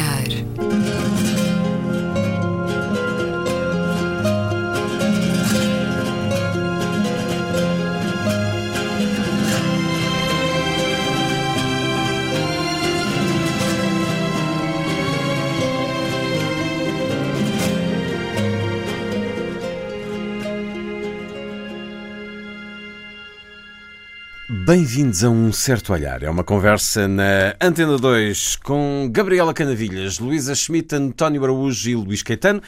olhar. Bem-vindos a um certo olhar. É uma conversa na Antena 2 com Gabriela Canavilhas, Luísa Schmidt, António Araújo e Luís Caetano.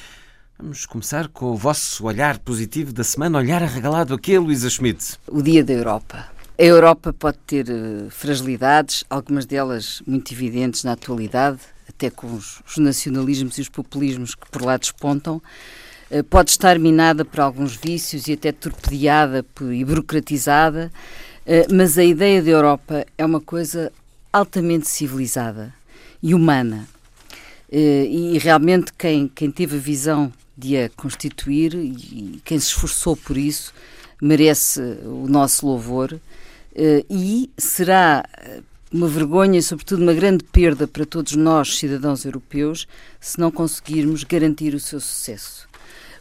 Vamos começar com o vosso olhar positivo da semana, olhar arregalado aqui, Luísa Schmidt. O Dia da Europa. A Europa pode ter uh, fragilidades, algumas delas muito evidentes na atualidade, até com os, os nacionalismos e os populismos que por lá despontam. Uh, pode estar minada por alguns vícios e até torpedeada e burocratizada. Eh, mas a ideia de Europa é uma coisa altamente civilizada e humana. Eh, e realmente quem, quem teve a visão de a constituir e quem se esforçou por isso merece o nosso louvor eh, e será uma vergonha e, sobretudo, uma grande perda para todos nós, cidadãos europeus, se não conseguirmos garantir o seu sucesso.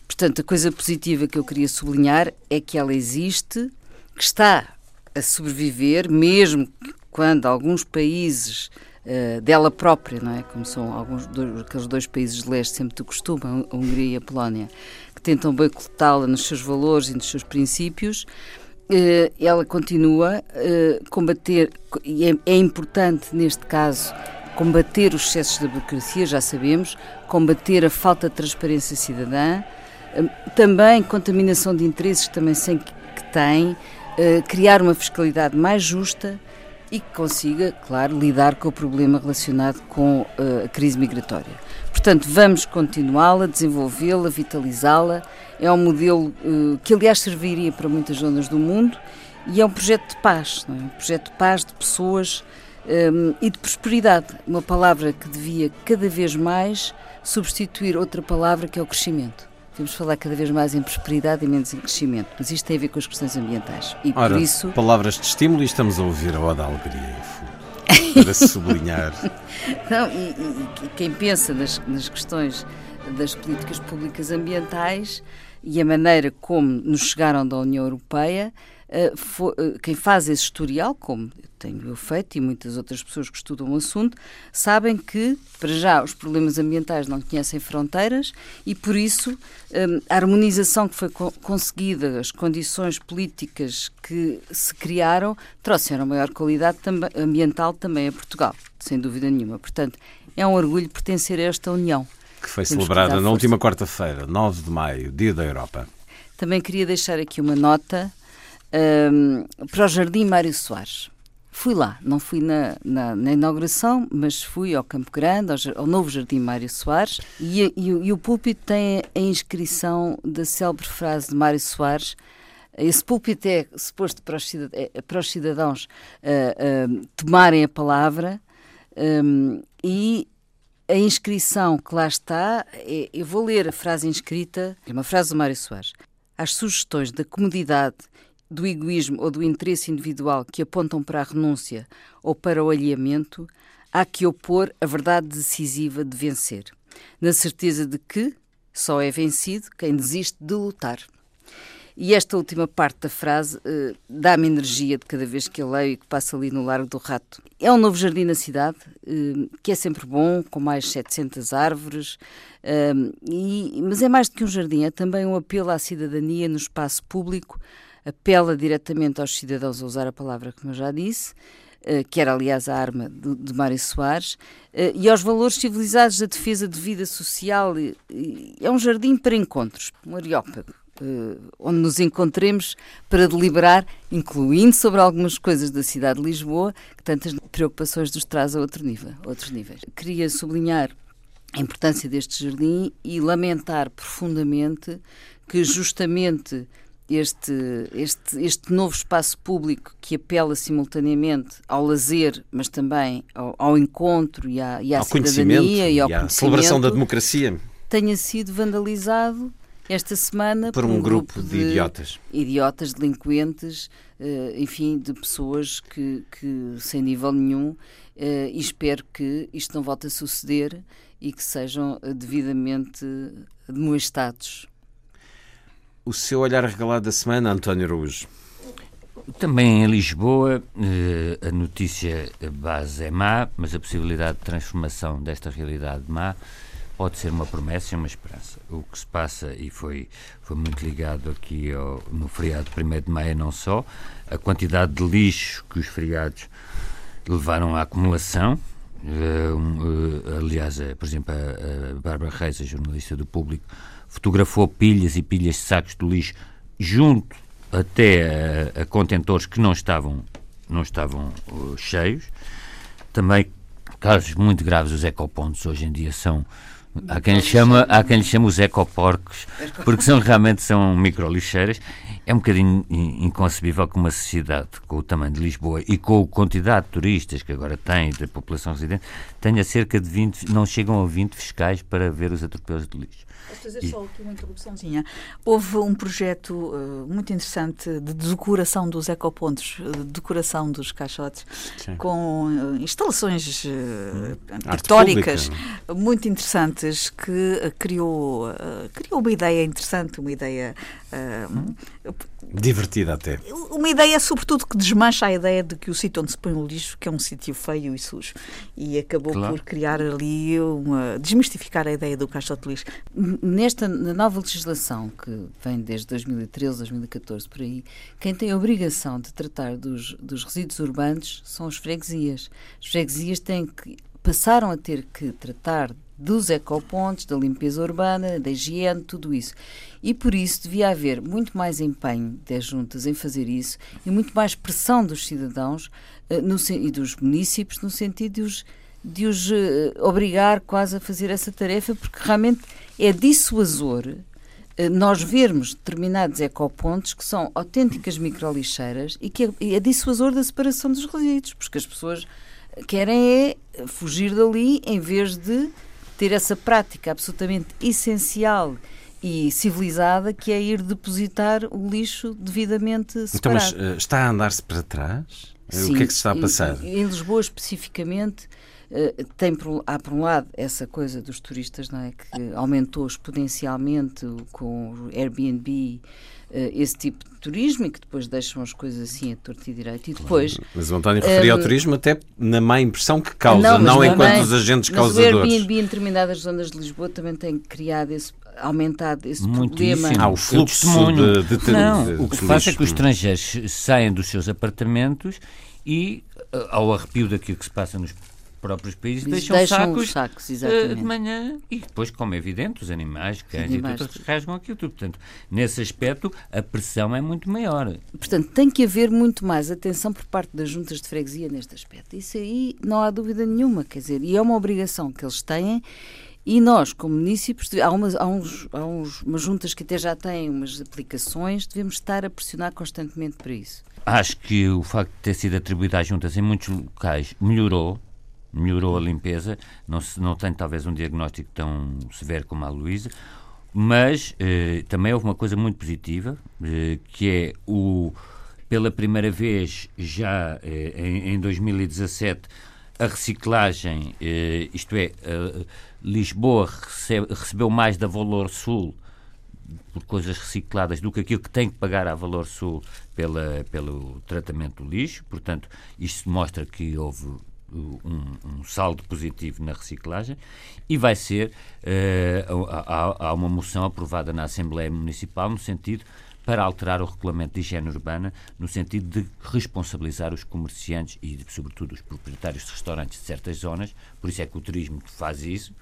Portanto, a coisa positiva que eu queria sublinhar é que ela existe, que está a sobreviver, mesmo quando alguns países uh, dela própria, não é? como são alguns dois, aqueles dois países de leste sempre do costume, a Hungria e a Polónia, que tentam boicotá-la nos seus valores e nos seus princípios, uh, ela continua a uh, combater, e é, é importante neste caso combater os excessos da burocracia, já sabemos, combater a falta de transparência cidadã, eh, também contaminação de interesses também sem que, que tem, eh, criar uma fiscalidade mais justa e que consiga, claro, lidar com o problema relacionado com uh, a crise migratória. Portanto, vamos continuá-la, desenvolvê-la, vitalizá-la. É um modelo uh, que, aliás, serviria para muitas zonas do mundo e é um projeto de paz, é? um projeto de paz de pessoas um, e de prosperidade. Uma palavra que devia cada vez mais substituir outra palavra que é o crescimento. Devemos falar cada vez mais em prosperidade e menos em crescimento, mas isto tem a ver com as questões ambientais. E Ora, por isso. Palavras de estímulo e estamos a ouvir a Oda Alegria para sublinhar. Não, e, e, quem pensa nas, nas questões das políticas públicas ambientais e a maneira como nos chegaram da União Europeia, for, uh, quem faz esse historial, como tenho eu feito e muitas outras pessoas que estudam o assunto, sabem que, para já, os problemas ambientais não conhecem fronteiras e, por isso, hum, a harmonização que foi conseguida, as condições políticas que se criaram, trouxeram maior qualidade ambiental também a Portugal, sem dúvida nenhuma. Portanto, é um orgulho pertencer a esta União. Que foi Temos celebrada que na última quarta-feira, 9 de maio, Dia da Europa. Também queria deixar aqui uma nota um, para o Jardim Mário Soares. Fui lá, não fui na, na, na, inauguração, mas fui ao Campo Grande, ao, ao novo Jardim Mário Soares, e, e, e, o púlpito tem a inscrição da célebre frase de Mário Soares. Esse púlpito é suposto para os, é, para os cidadãos uh, uh, tomarem a palavra um, e a inscrição que lá está, é, eu vou ler a frase inscrita, é uma frase do Mário Soares. As sugestões da comodidade do egoísmo ou do interesse individual que apontam para a renúncia ou para o alheamento, há que opor a verdade decisiva de vencer, na certeza de que só é vencido quem desiste de lutar. E esta última parte da frase uh, dá-me energia de cada vez que eu leio e que passo ali no Largo do Rato. É um novo jardim na cidade, uh, que é sempre bom, com mais 700 árvores, uh, e, mas é mais do que um jardim, é também um apelo à cidadania no espaço público, apela diretamente aos cidadãos a usar a palavra, como eu já disse, eh, que era aliás a arma de, Mário Soares, eh, e aos valores civilizados da defesa de vida social. É um jardim para encontros, um areópago, eh, onde nos encontremos para deliberar, incluindo sobre algumas coisas da cidade de Lisboa, que tantas preocupações nos traz a outro nível, outros níveis. Queria sublinhar a importância deste jardim e lamentar profundamente que justamente este, este, este novo espaço público que apela simultaneamente ao lazer, mas também ao, ao encontro e à, e à ao cidadania e, ao e à celebração da democracia tenha sido vandalizado esta semana por, um, um, grupo, grupo de, de, idiotas. Idiotas, delinquentes, uh, enfim, de pessoas que, que sem nível nenhum, uh, e espero que isto não volte a suceder e que sejam devidamente demoestados. O seu olhar regalado da semana, António Araújo. Também em Lisboa, eh, a notícia base é má, mas a possibilidade de transformação desta realidade má pode ser uma promessa e uma esperança. O que se passa, e foi, foi muito ligado aqui ao, no feriado 1 de maio, não só, a quantidade de lixo que os feriados levaram à acumulação. Uh, uh, aliás, por exemplo, a, a Bárbara Reis, a jornalista do Público, fotografou pilhas e pilhas de sacos de lixo junto até a, a contentores que não estavam, não estavam uh, cheios. Também casos muito graves, os ecopontos hoje em dia são Há quem, lhe chama, há quem lhe chama os ecoporcos, porque são, realmente são micro-lixeiras. É um bocadinho inconcebível que uma sociedade com o tamanho de Lisboa e com a quantidade de turistas que agora tem, da população residente, tenha cerca de 20, não chegam a 20 fiscais para ver os atropelos de lixo. Posso fazer só aqui uma interrupçãozinha? Houve um projeto uh, muito interessante de decoração dos ecopontos, de eh, decoração dos caixotes, Sim. com uh, instalações uh, pictóricas muito interessantes que criou, criou uma ideia interessante, uma ideia Divertida até. Uma ideia, sobretudo, que desmancha a ideia de que o sítio onde se põe o lixo que é um sítio feio e sujo. E acabou claro. por criar ali uma. desmistificar a ideia do caixote de lixo. Nesta na nova legislação, que vem desde 2013, 2014, por aí, quem tem a obrigação de tratar dos, dos resíduos urbanos são as freguesias. As freguesias têm que passaram a ter que tratar dos ecopontos, da limpeza urbana, da higiene, tudo isso. E por isso devia haver muito mais empenho das juntas em fazer isso e muito mais pressão dos cidadãos uh, no, e dos municípios no sentido de os, de os uh, obrigar quase a fazer essa tarefa, porque realmente é dissuasor uh, nós vermos determinados ecopontos que são autênticas microlixeiras e que é, é dissuasor da separação dos resíduos, porque as pessoas querem é fugir dali em vez de ter essa prática absolutamente essencial e civilizada que é ir depositar o lixo devidamente separado. Então, mas uh, está a andar-se para trás? Sim, o que é que se está a passar? Em Lisboa, especificamente, uh, tem por, há por um lado essa coisa dos turistas, não é? Que aumentou exponencialmente com o Airbnb, esse tipo de turismo e que depois deixam as coisas assim a torto e direito. E depois, claro. Mas o António referia um, ao turismo até na má impressão que causa, não, não enquanto os agentes mas causadores. o Airbnb em determinadas zonas de Lisboa também tem criado esse aumentado esse Muitíssimo. problema. Há o fluxo de, de, de, Não, de, o que se passa é que os estrangeiros saem dos seus apartamentos e, eh, ao arrepio daquilo que se passa nos próprios países deixam, deixam sacos, sacos uh, de manhã e depois, como é evidente, os animais, cães animais. e tudo, rasgam aquilo tudo. Portanto, nesse aspecto, a pressão é muito maior. Portanto, tem que haver muito mais atenção por parte das juntas de freguesia neste aspecto. Isso aí não há dúvida nenhuma, quer dizer, e é uma obrigação que eles têm e nós, como municípios, há, umas, há, uns, há uns, umas juntas que até já têm umas aplicações, devemos estar a pressionar constantemente para isso. Acho que o facto de ter sido atribuído às juntas em muitos locais melhorou, melhorou a limpeza. Não, se, não tem talvez um diagnóstico tão severo como a Luísa, mas eh, também houve uma coisa muito positiva, eh, que é o, pela primeira vez já eh, em, em, 2017 a reciclagem, eh, isto é, Lisboa recebe, recebeu mais da Valor Sul por coisas recicladas do que aquilo que tem que pagar à Valor Sul pela, pelo tratamento do lixo. Portanto, isto mostra que houve um, um, saldo positivo na reciclagem e vai ser uh, há, há, uma moção aprovada na Assembleia Municipal no sentido para alterar o regulamento de higiene urbana no sentido de responsabilizar os comerciantes e, sobretudo, os proprietários de restaurantes de certas zonas. Por isso é que o turismo faz isso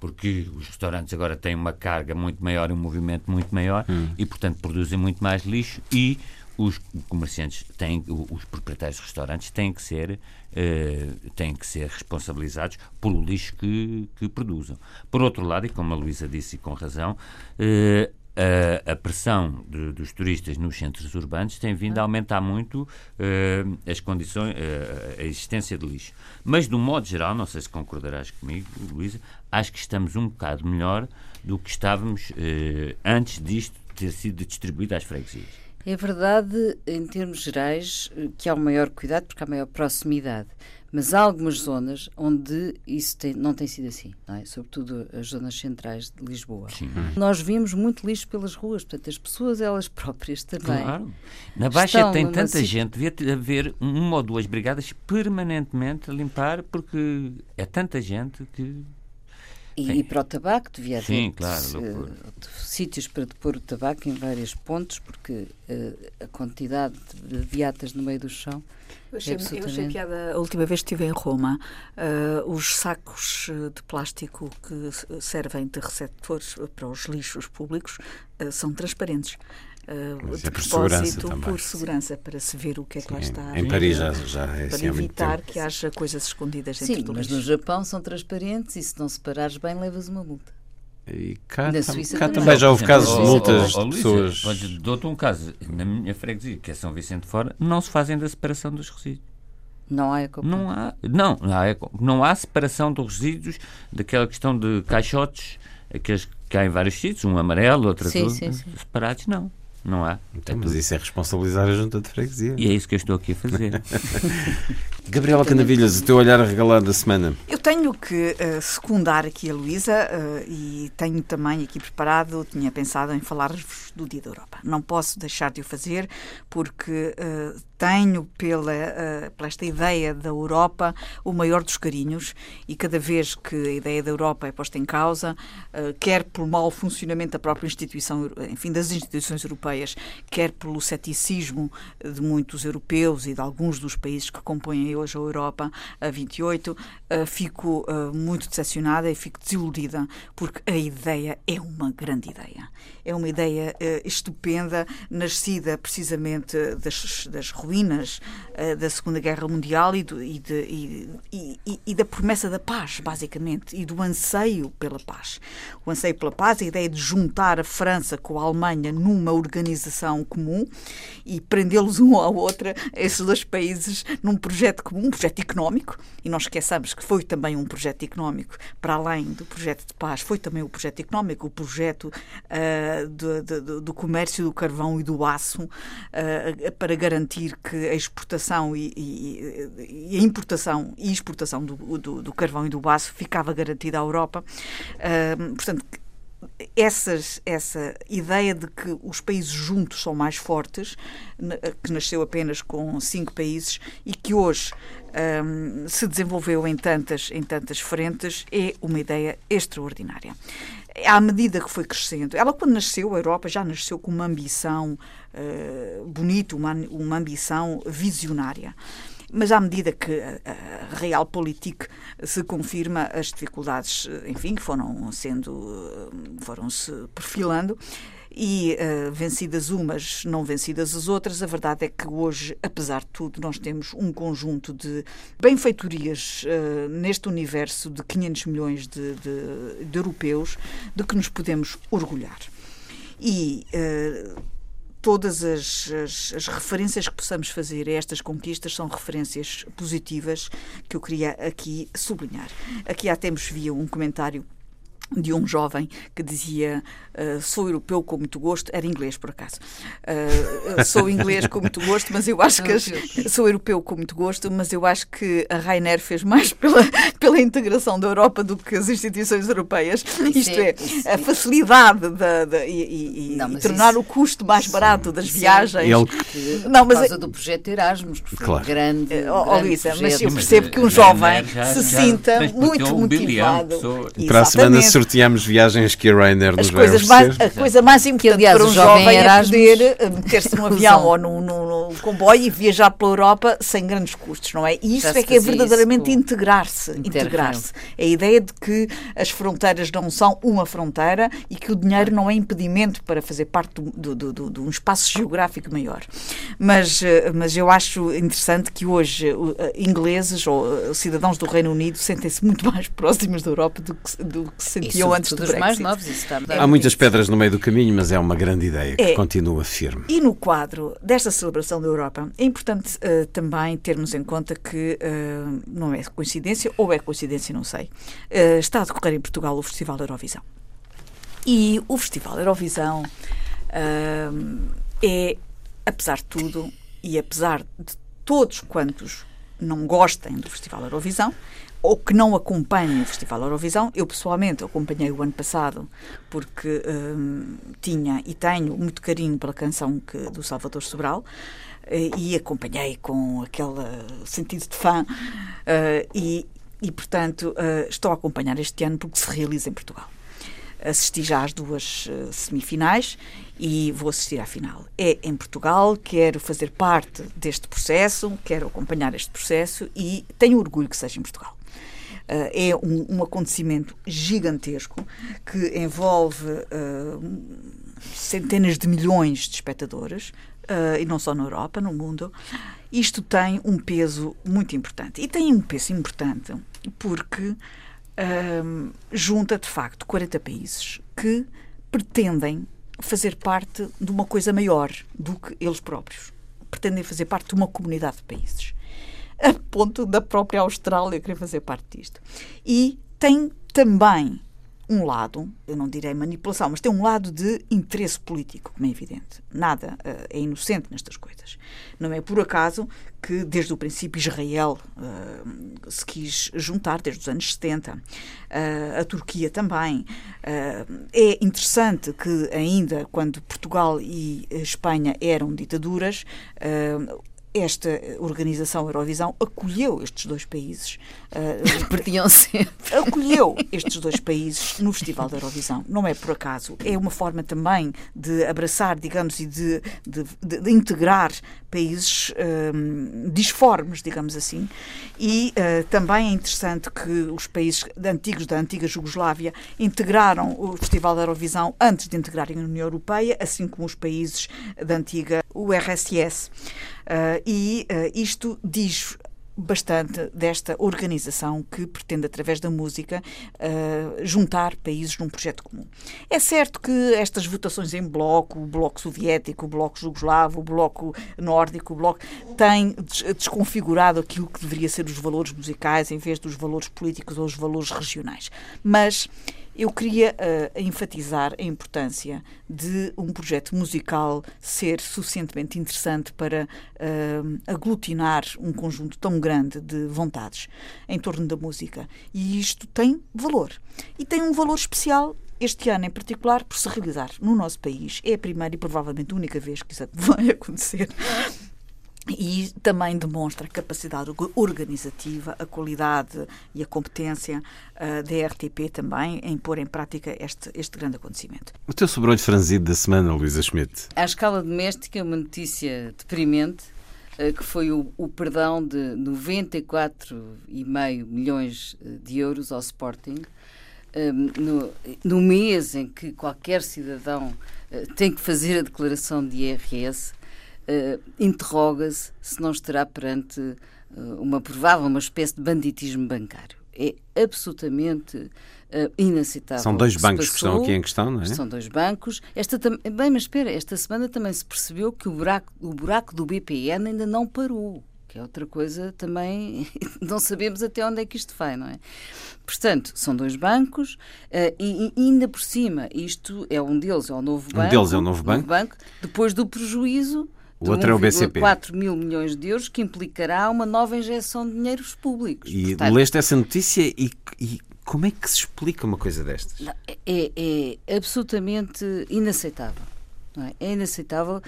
porque os restaurantes agora têm uma carga muito maior, um movimento muito maior hum. e, portanto, produzem muito mais lixo e os comerciantes têm, os proprietários de restaurantes têm que ser, uh, têm que ser responsabilizados pelo lixo que, que produzam. Por outro lado, e como a Luísa disse e com razão, uh, a, a pressão de, dos turistas nos centros urbanos tem vindo a aumentar muito uh, as condições, uh, a existência de lixo. Mas, de um modo geral, não sei se concordarás comigo, Luísa, acho que estamos um bocado melhor do que estávamos uh, antes disto ter sido distribuído às freguesias. É verdade, em termos gerais, que há um maior cuidado porque há maior proximidade. Mas há algumas zonas onde isso tem, não tem sido assim, é? sobretudo as zonas centrais de Lisboa. Sim. Nós vimos muito lixo pelas ruas, portanto, as pessoas, elas próprias também. Claro. Na Baixa tem tanta gente, devia haver uma ou duas brigadas permanentemente a limpar, porque é tanta gente que e, e, para o tabaco devia haver claro, uh, sítios para depor o tabaco em vários pontos, porque uh, a quantidade de viatas no meio do chão. Eu achei, é absolutamente... eu achei piada a última vez que estive em Roma, uh, os sacos de plástico que servem de receptores para os lixos públicos são transparentes. Uh, de é por segurança também. por segurança, para se ver o que é que lá está. Em Paris já, já é Para assim evitar que haja coisas escondidas Sim, dentro do mas no Japão são transparentes e se não separares bem levas uma multa. E cá, na Suíça cá também, já houve casos de multas de pessoas. Dou-te um caso. Na minha freguesia, que é São Vicente de Fora, não se fazem da separação dos resíduos. Não há Não há, não, não há, não há separação dos resíduos daquela questão de caixotes, aqueles que há em vários sítios, um amarelo, outro sim, azul, sim, sim. separados não. Não há. Então, é mas isso é responsabilizar a junta de freguesia. E é isso que eu estou aqui a fazer. Gabriela Canavilhas, o teu olhar regalado da semana. Eu tenho que uh, secundar aqui a Luísa uh, e tenho também aqui preparado, tinha pensado em falar-vos do Dia da Europa. Não posso deixar de o fazer porque uh, tenho pela, uh, pela esta ideia da Europa o maior dos carinhos e cada vez que a ideia da Europa é posta em causa, uh, quer por mau funcionamento da própria instituição, enfim, das instituições europeias, quer pelo ceticismo de muitos europeus e de alguns dos países que compõem hoje a Europa, a 28, uh, fico muito decepcionada e fico desiludida porque a ideia é uma grande ideia. É uma ideia estupenda, nascida precisamente das, das ruínas uh, da Segunda Guerra Mundial e, do, e, de, e, e, da promessa da paz, basicamente, e do anseio pela paz. O anseio pela paz, a ideia de juntar a França com a Alemanha numa organização comum e prendê-los um ao outro, esses dois países, num projeto comum, um projeto económico, e não esqueçamos que foi também um projeto económico, para além do projeto de paz, foi também o projeto económico, o projeto uh, do, do, do, comércio do carvão e do aço, uh, para garantir que a exportação e, e, e a importação e exportação do, do, do, carvão e do aço ficava garantida à Europa. Uh, portanto, essas, essa ideia de que os países juntos são mais fortes, que nasceu apenas com cinco países e que hoje um, se desenvolveu em tantas, em tantas frentes, é uma ideia extraordinária. À medida que foi crescendo, ela quando nasceu, a Europa já nasceu com uma ambição uh, bonita, uma, uma ambição visionária. Mas à medida que a, realpolitik se confirma, as dificuldades, enfim, foram sendo, foram-se perfilando e uh, vencidas umas, não vencidas as outras, a verdade é que hoje, apesar de tudo, nós temos um conjunto de benfeitorias uh, neste universo de 500 milhões de, de, de, europeus de que nos podemos orgulhar. E uh, todas as, as, as, referências que possamos fazer a estas conquistas são referências positivas que eu queria aqui sublinhar. Aqui há tempos via um comentário de um jovem que dizia uh, sou europeu com muito gosto, era inglês por acaso. Uh, sou inglês com muito gosto, mas eu acho que as, sou europeu com muito gosto, mas eu acho que a Rainer fez mais pela, pela integração da Europa do que as instituições europeias. Isto é, é a facilidade da, da e, e, não, e tornar isso, o custo mais barato das sim, viagens. Ele... Não, mas por causa do projeto Erasmus, que foi claro. grande, oh, Luísa, mas eu percebo que um jovem já, se já, sinta muito motivado. Para a semana sorteamos viagens que a Ryanair nos vai oferecer. Mais, a coisa mais importante aliás, para um jovem é poder eh, meter-se num avião ou num, num, num, comboio e viajar pela Europa sem grandes custos, não é? E isso é que é verdadeiramente integrar-se. Integrar-se. É a ideia de que as fronteiras não são uma fronteira e que o dinheiro não é impedimento para fazer parte do, do, do, de um espaço geográfico maior. Mas, eh, mas eu acho interessante que hoje eh, ingleses ou cidadãos do Reino Unido sentem-se muito mais próximos da Europa do que, do que se emitiam antes do Brexit. mais novos, isso está Há muitas pedras no meio do caminho, mas é uma grande ideia que É. continua firme. E no quadro desta celebração da Europa, é importante eh, também termos em conta que eh, não é coincidência, ou é coincidência, não sei, eh, está a decorrer em Portugal o Festival Eurovisão. E o Festival Eurovisão é, apesar de tudo, e apesar de todos quantos não gostem do Festival Eurovisão, ou que não acompanhem o Festival Eurovisão, eu pessoalmente acompanhei o ano passado porque hum, tinha e tenho muito carinho pela canção que, do Salvador Sobral eh, e acompanhei com aquele sentido de fã eh, e, e, portanto, eh, estou a acompanhar este ano porque se realiza em Portugal assisti já às duas semifinais e vou assistir à final. É em Portugal, quero fazer parte deste processo, quero acompanhar este processo e tenho orgulho que seja em Portugal. Uh, é um, um, acontecimento gigantesco que envolve uh, centenas de milhões de espectadores, e não só na Europa, no mundo. Isto tem um peso muito importante. E tem um peso importante porque um, junta de facto 40 países que pretendem fazer parte de uma coisa maior do que eles próprios. Pretendem fazer parte de uma comunidade de países. A ponto da própria Austrália querer fazer parte disto. E tem também um lado, eu não direi manipulação, mas tem um lado de interesse político, como é evidente. Nada uh, é inocente nestas coisas. Não é por acaso que, desde o princípio, Israel uh, se quis juntar, desde os anos 70. Uh, a Turquia também. é interessante que, ainda quando Portugal e Espanha eram ditaduras, esta organização Eurovisão acolheu estes dois países. Uh, Perdiam sempre. Acolheu estes dois países no Festival da Eurovisão. Não é por acaso. É uma forma também de abraçar, digamos, e de, de, de, de integrar países um, disformes, digamos assim. E uh, também é interessante que os países antigos da antiga Jugoslávia integraram o Festival da Eurovisão antes de integrarem a União Europeia, assim como os países da antiga URSS. Uh, e uh, isto diz bastante desta organização que pretende, através da música, uh, juntar países num projeto comum. É certo que estas votações em bloco, o bloco soviético, o bloco jugoslavo, o bloco nórdico, o bloco, têm desconfigurado aquilo que deveria ser os valores musicais em vez dos valores políticos ou os valores regionais. Mas eu queria uh, enfatizar a importância de um projeto musical ser suficientemente interessante para uh, aglutinar um conjunto tão grande de vontades em torno da música. E isto tem valor. E tem um valor especial este ano em particular por se realizar no nosso país. É a primeira e provavelmente única vez que isso vai acontecer e também demonstra a capacidade organizativa, a qualidade e a competência uh, da RTP também em pôr em prática este, este grande acontecimento. O teu sobrolho franzido da semana, Luísa Schmidt? À escala doméstica, uma notícia deprimente, uh, que foi o, o perdão de 94,5 milhões de euros ao Sporting, um, no, no mês em que qualquer cidadão uh, tem que fazer a declaração de IRS, uh, interroga-se se não estará perante uh, uma provável, uma espécie de banditismo bancário. É absolutamente uh, inaceitável. São dois bancos que estão aqui em questão, não é? São dois bancos. Esta tam... Bem, mas espera, esta semana também se percebeu que o buraco, o buraco do BPN ainda não parou que é outra coisa também, não sabemos até onde é que isto vai, não é? Portanto, são dois bancos uh, e, e, ainda por cima, isto é um deles, é o novo banco. Um deles é o novo banco. Novo banco depois do prejuízo o outro é o BCP. 4 mil milhões de euros, que implicará uma nova injeção de dinheiros públicos. E Portanto, leste essa notícia e, e, como é que se explica uma coisa destas? É, é absolutamente inaceitável. É? é? inaceitável.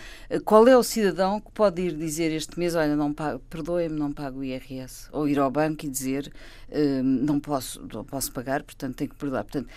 Qual é o cidadão que pode ir dizer este mês, olha, não perdoem-me, não pago o IRS? Ou ir ao banco e dizer, hum, não, posso, não posso pagar, portanto tenho que perdoar. Portanto,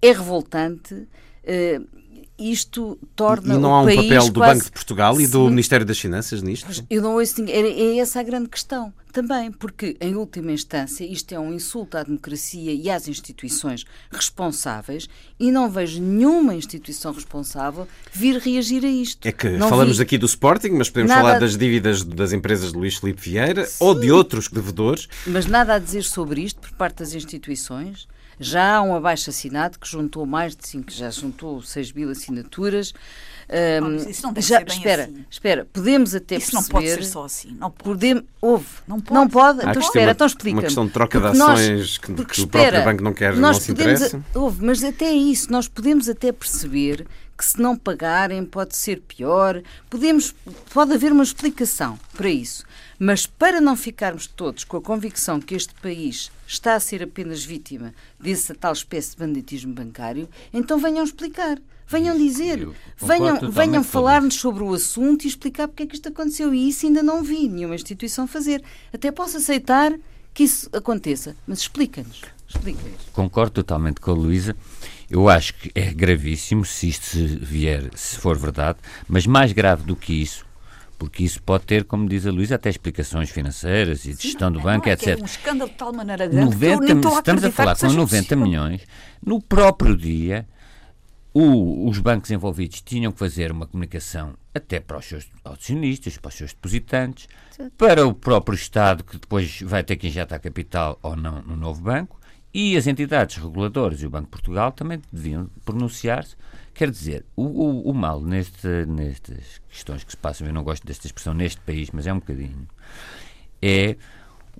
é revoltante. Uh, isto torna e não há um papel do quase... Banco de Portugal e do Sim. Ministério das Finanças nisto? Eu não ouço ninguém. É essa a grande questão também, porque em última instância isto é um insulto à democracia e às instituições responsáveis e não vejo nenhuma instituição responsável vir reagir a isto. É que não falamos vi... aqui do Sporting, mas podemos nada... falar das dívidas das empresas de Luís Filipe Vieira Sim. ou de outros devedores. Mas nada a dizer sobre isto por parte das instituições Já há um abaixo-assinado que juntou mais de 5, já juntou 6 mil assinaturas. Um, isso não deve já, ser bem espera, assim. espera, podemos até isso perceber... não pode ser só assim, não pode. Podemos, houve. Não pode. Não pode? Há então que espera, uma, então explica Uma questão de troca de ações que, que o próprio banco não quer, nós não se podemos, interessa. Houve, mas até isso, nós podemos até perceber que se não pagarem pode ser pior, podemos, pode haver uma explicação para isso. Mas para não ficarmos todos com a convicção que este país está a ser apenas vítima dessa tal espécie de banditismo bancário, então venham explicar. Venham dizer, venham, venham falar-nos sobre o assunto e explicar porque é que isto aconteceu. E isso ainda não vi nenhuma instituição fazer. Até posso aceitar que isso aconteça, mas explica-nos. Explica Concordo totalmente com a Luísa. Eu acho que é gravíssimo se isto vier, se for verdade, mas mais grave do que isso, porque isso pode ter, como diz a Luísa, até explicações financeiras e de gestão do é, banco, é, etc. É um escândalo de tal maneira grande 90, que eu a estamos a falar com 90 milhões. No próprio dia, o, os bancos envolvidos tinham que fazer uma comunicação até para os seus acionistas, para os seus depositantes, para o próprio Estado, que depois vai ter que injetar capital ou não no novo banco, e as entidades reguladoras e o Banco de Portugal também deviam pronunciar-se. Quer dizer, o, o, o mal neste, nestas questões que se passam, eu não gosto desta expressão neste país, mas é um bocadinho, é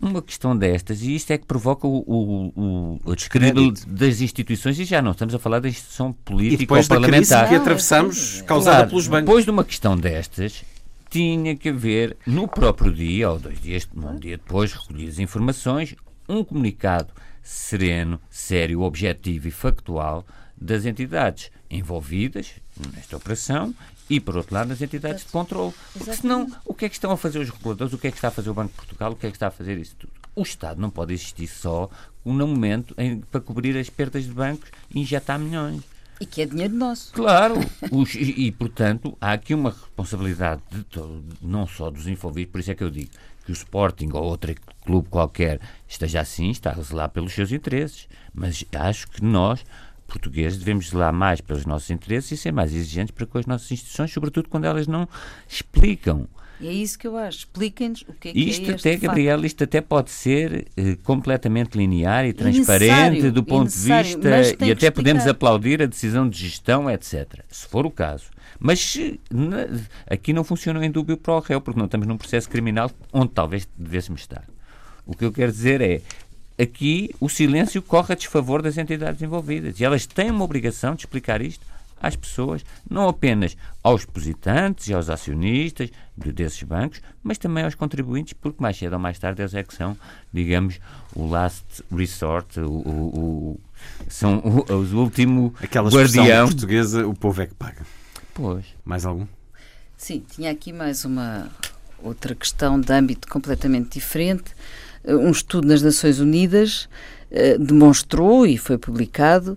uma questão destas, e isto é que provoca o, o, o, descrédito das instituições, e já não estamos a falar da instituição política e depois ou parlamentar. Que atravessamos, causada claro, pelos bancos. Depois de uma questão destas, tinha que haver, no próprio dia, ou dois dias, um dia depois, recolhidas informações, um comunicado sereno, sério, objetivo e factual das entidades envolvidas nesta operação e, por outro lado, das entidades de controle. Porque senão, o que é que estão a fazer os reguladores? O que é que está a fazer o Banco de Portugal? O que é que está a fazer isso tudo? O Estado não pode existir só no momento em, para cobrir as perdas de bancos e injetar milhões. E que é dinheiro nosso. Claro, os, e, e, portanto há aqui uma responsabilidade de todo, não só dos envolvidos, por isso é que eu digo que o Sporting ou outro clube qualquer esteja assim, está a zelar pelos seus interesses. Mas acho que nós, portugueses, devemos zelar mais pelos nossos interesses e ser mais exigentes para com as nossas instituições, sobretudo quando elas não explicam. É isso que eu acho. Expliquem-nos o que é que isto é até, este Gabriel, facto. isto até pode ser eh, completamente linear e transparente do ponto de vista e até podemos aplaudir a decisão de gestão, etc. Se for o caso. Mas na, aqui não funciona em dúbio para o réu, porque não estamos num processo criminal onde talvez devêssemos estar. O que eu quero dizer é, aqui o silêncio corre a desfavor das entidades envolvidas e elas têm uma obrigação de explicar isto às pessoas, não apenas aos depositantes e aos acionistas desses bancos, mas também aos contribuintes, porque mais cedo ou mais tarde eles é que são, digamos, o last resort, o, o, o são os últimos Aquela guardião. portuguesa, o povo é que paga. Pois. Mais algum? Sim, tinha aqui mais uma outra questão de âmbito completamente diferente. Um estudo nas Nações Unidas uh, demonstrou, e foi publicado, uh,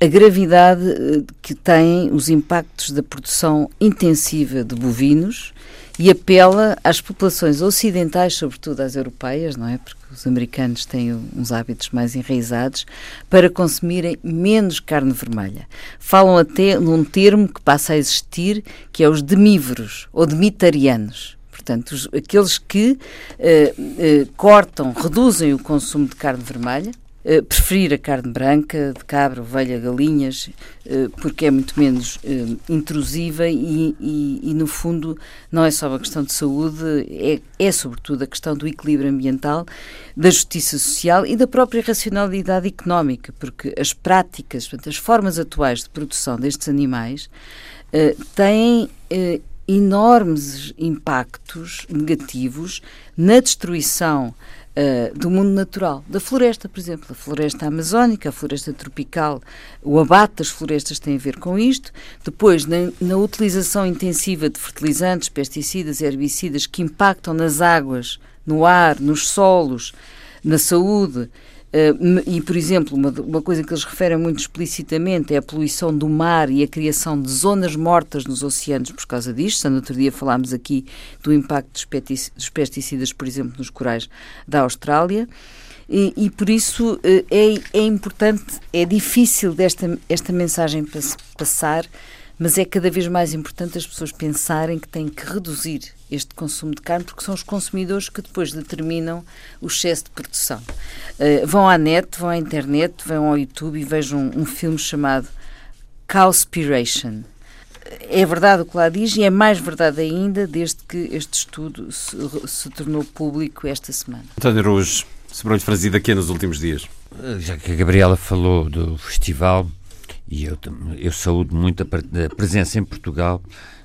a gravidade uh, que têm os impactos da produção intensiva de bovinos e apela às populações ocidentais, sobretudo às europeias, não é? Porque os americanos têm uns hábitos mais enraizados, para consumirem menos carne vermelha. Falam até num termo que passa a existir, que é os demívoros ou demitarianos. Portanto, os, aqueles que eh, eh, cortam, reduzem o consumo de carne vermelha, Uh, preferir a carne branca, de cabra, ovelha, galinhas, uh, porque é muito menos uh, intrusiva e, e, e, no fundo, não é só uma questão de saúde, é, é sobretudo a questão do equilíbrio ambiental, da justiça social e da própria racionalidade económica, porque as práticas, portanto, as formas atuais de produção destes animais têm enormes impactos negativos na destruição uh, do mundo natural, da floresta, por exemplo, a floresta amazónica, a floresta tropical, o abate das florestas tem a ver com isto. Depois, na, na utilização intensiva de fertilizantes, pesticidas, herbicidas que impactam nas águas, no ar, nos solos, na saúde. Uh, e, por exemplo, uma, uma, coisa que eles referem muito explicitamente é a poluição do mar e a criação de zonas mortas nos oceanos por causa disto. No outro dia falámos aqui do impacto dos, pesticidas, por exemplo, nos corais da Austrália. E, e por isso uh, é, é importante, é difícil desta esta mensagem passar, mas é cada vez mais importante as pessoas pensarem que têm que reduzir este consumo de carne, porque são os consumidores que depois determinam o excesso de produção. Uh, vão à net, vão à internet, vão ao YouTube e vejam um, um filme chamado Cowspiration. É verdade o que lá diz e é mais verdade ainda desde que este estudo se, se tornou público esta semana. António Araújo, sobrou-lhe franzido aqui nos últimos dias. Já que a Gabriela falou do festival, e eu, eu saúdo muito a, presença em Portugal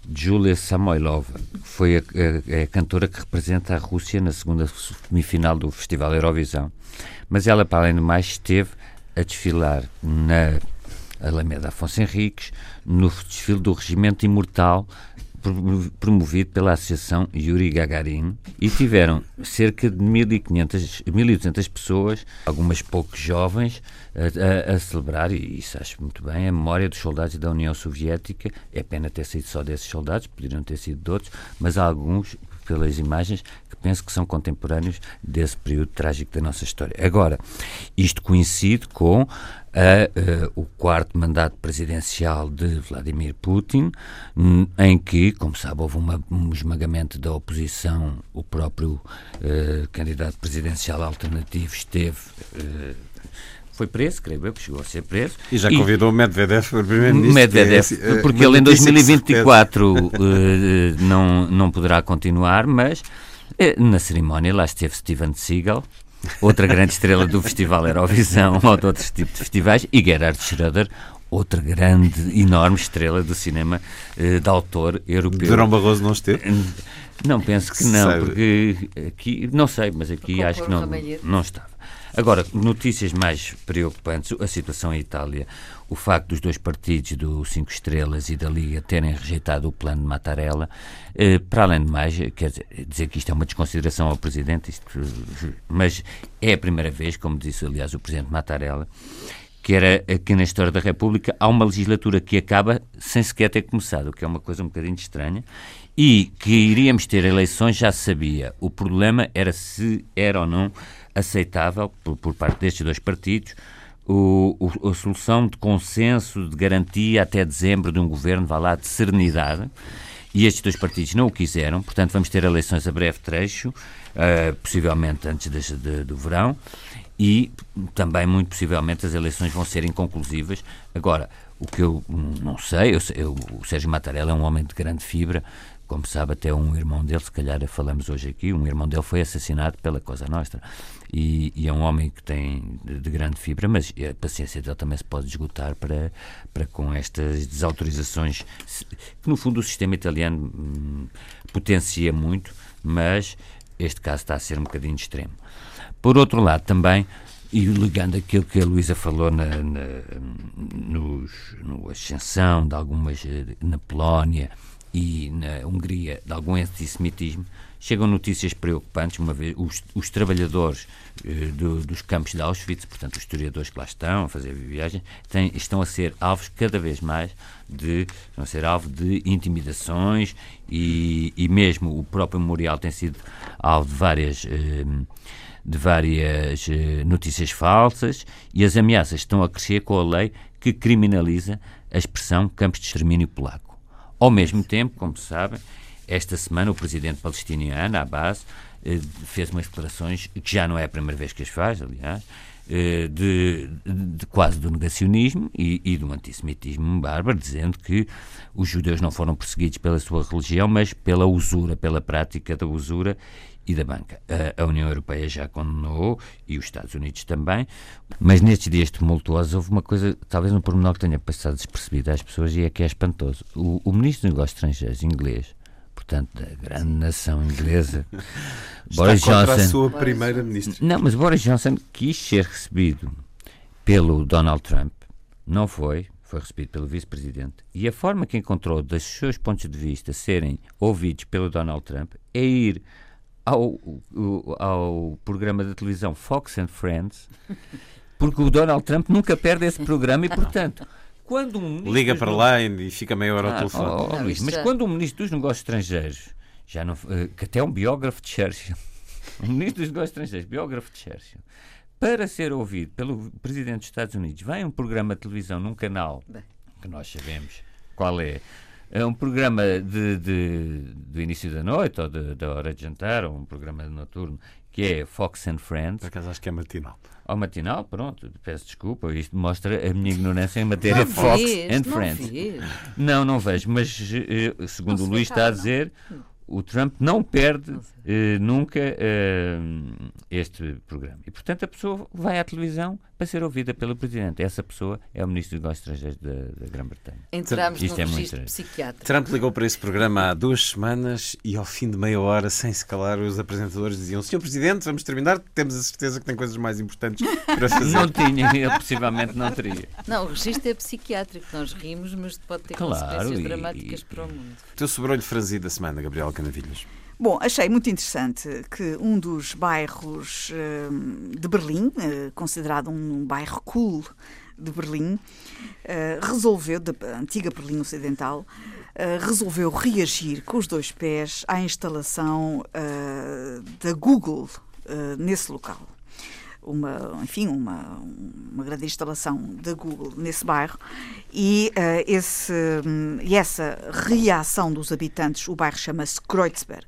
Julia Samoilova, que foi a, a, a, cantora que representa a Rússia na segunda semifinal do Festival Eurovisão. Mas ela, para além do mais, esteve a desfilar na Alameda Afonso Henriques, no desfile do Regimento Imortal, promovido pela Associação Yuri Gagarin, e tiveram cerca de 1.500, 1.200 pessoas, algumas poucos jovens, a, a, a, celebrar, e isso acho muito bem, a memória dos soldados da União Soviética. É pena ter sido só desses soldados, poderiam ter sido de outros, mas há alguns, pelas imagens, que penso que são contemporâneos desse período trágico da nossa história. Agora, isto coincide com a, uh, o quarto mandato presidencial de Vladimir Putin, em que, como sabe, houve uma, um esmagamento da oposição, o próprio uh, candidato presidencial alternativo esteve. Uh, foi preso, creio eu, que chegou a ser preso. E já convidou e, Medvedev para primeiro-ministro. Medvedev, é, porque ele em 2024 não, não poderá continuar, mas na cerimónia lá esteve Steven Seagal, outra grande estrela do Festival Eurovisão ou de outros tipos de festivais, e Gerhard Schröder, outra grande, enorme estrela do cinema eh, de autor europeu. Durão Barroso não esteve? Não, penso que não, porque aqui, não sei, mas aqui acho que não, não estava. Agora, notícias mais preocupantes, a situação em Itália, o facto dos dois partidos, do Cinco Estrelas e da Liga, terem rejeitado o plano de Mattarella, eh, para além de mais, quer dizer, que isto é uma desconsideração ao Presidente, isto, mas é a primeira vez, como disse aliás o Presidente Mattarella, que era que na história da República há uma legislatura que acaba sem sequer ter começado, o que é uma coisa um bocadinho estranha, e que iríamos ter eleições já sabia. O problema era se era ou não aceitável por, por parte destes dois partidos o, o, a solução de consenso, de garantia até dezembro de um governo, vá lá, de serenidade. E estes dois partidos não o quiseram, portanto, vamos ter eleições a breve trecho, uh, possivelmente antes de, de, do verão, e também, muito possivelmente, as eleições vão ser inconclusivas. Agora, o que eu não sei, eu, eu, o Sérgio Mattarella é um homem de grande fibra, como sabe, até um irmão dele, se calhar falamos hoje aqui, um irmão dele foi assassinado pela Cosa Nostra. E, e é um homem que tem de, de, grande fibra, mas a paciência dele também se pode esgotar para, para com estas desautorizações, que no fundo o sistema italiano hum, potencia muito, mas este caso está a ser um bocadinho extremo. Por outro lado, também e ligando aquilo que a Luísa falou na, na nos, no ascensão de algumas eh, na Polónia e na Hungria de algum antissemitismo, chegam notícias preocupantes, uma vez os, os trabalhadores eh, do, dos campos de Auschwitz, portanto os historiadores que lá estão a fazer viagem, têm, estão a ser alvos cada vez mais de estão a ser alvo de intimidações e, e mesmo o próprio memorial tem sido alvo de várias eh, de várias eh, notícias falsas e as ameaças estão a crescer com a lei que criminaliza a expressão campos de extermínio polaco. Ao mesmo tempo, como sabem, esta semana o presidente palestiniano, Abbas, eh, fez umas declarações, que já não é a primeira vez que as faz, aliás, eh, de, de, quase do negacionismo e, e, do antissemitismo bárbaro, dizendo que os judeus não foram perseguidos pela sua religião, mas pela usura, pela prática da usura e da banca. A, a, União Europeia já condenou e os Estados Unidos também, mas nestes dias tumultuosos houve uma coisa, talvez um pormenor que tenha passado despercebido às pessoas e é que é espantoso. O, o Ministro dos Negócios Estrangeiros inglês, portanto, da grande nação inglesa, Boris Johnson. a sua primeira ministra. Não, mas Boris Johnson quis ser recebido pelo Donald Trump, não foi, foi recebido pelo vice-presidente, e a forma que encontrou dos seus pontos de vista serem ouvidos pelo Donald Trump é ir ao, ao programa de televisão Fox and Friends, porque o Donald Trump nunca perde esse programa e, portanto, quando um Liga para lá e fica meia hora ao ah, telefone. Oh, oh, Luís, mas quando um ministro dos Negócios Estrangeiros, já não, eh, que até é um biógrafo de Churchill, um ministro dos Negócios Estrangeiros, biógrafo de Churchill, para ser ouvido pelo presidente dos Estados Unidos, vai a um programa de televisão num canal que nós sabemos qual é é um programa de, de, do início da noite ou de, da hora de jantar, ou um programa noturno que é Fox and Friends. Por acaso acho que é matinal. Ao matinal, pronto, peço desculpa, isto mostra a minha ignorância em matéria de Fox and não Friends. vês. Não, não vejo, mas eh, segundo Não o Luís está a cara, não. dizer, o Trump não perde eh, nunca eh, este programa. E, portanto, a pessoa vai à televisão para ser ouvida pelo Presidente. Essa pessoa é o Ministro dos Negócios Estrangeiros da, da Grã-Bretanha. Entramos Isto no é registro psiquiátrico. Trump ligou para esse programa há duas semanas e ao fim de meia hora, sem se calar, os apresentadores diziam Senhor Presidente, vamos terminar, temos a certeza que tem coisas mais importantes para fazer. Não tinha, ele possivelmente não teria. Não, o registro é psiquiátrico. Nós rimos, mas pode ter Claro, consequências e- dramáticas para o mundo. O teu sobrolho franzido da semana, Gabriel Canavilhas. Bom, achei muito interessante que um dos bairros hum, de Berlim, eh, considerado um bairro cool de Berlim, eh, resolveu, da antiga Berlim Ocidental, eh, resolveu reagir com os dois pés à instalação da Google nesse local. Uma, enfim, uma, uma grande instalação da Google nesse bairro e, eh, esse, hum, e essa reação dos habitantes, o bairro chama-se Kreuzberg,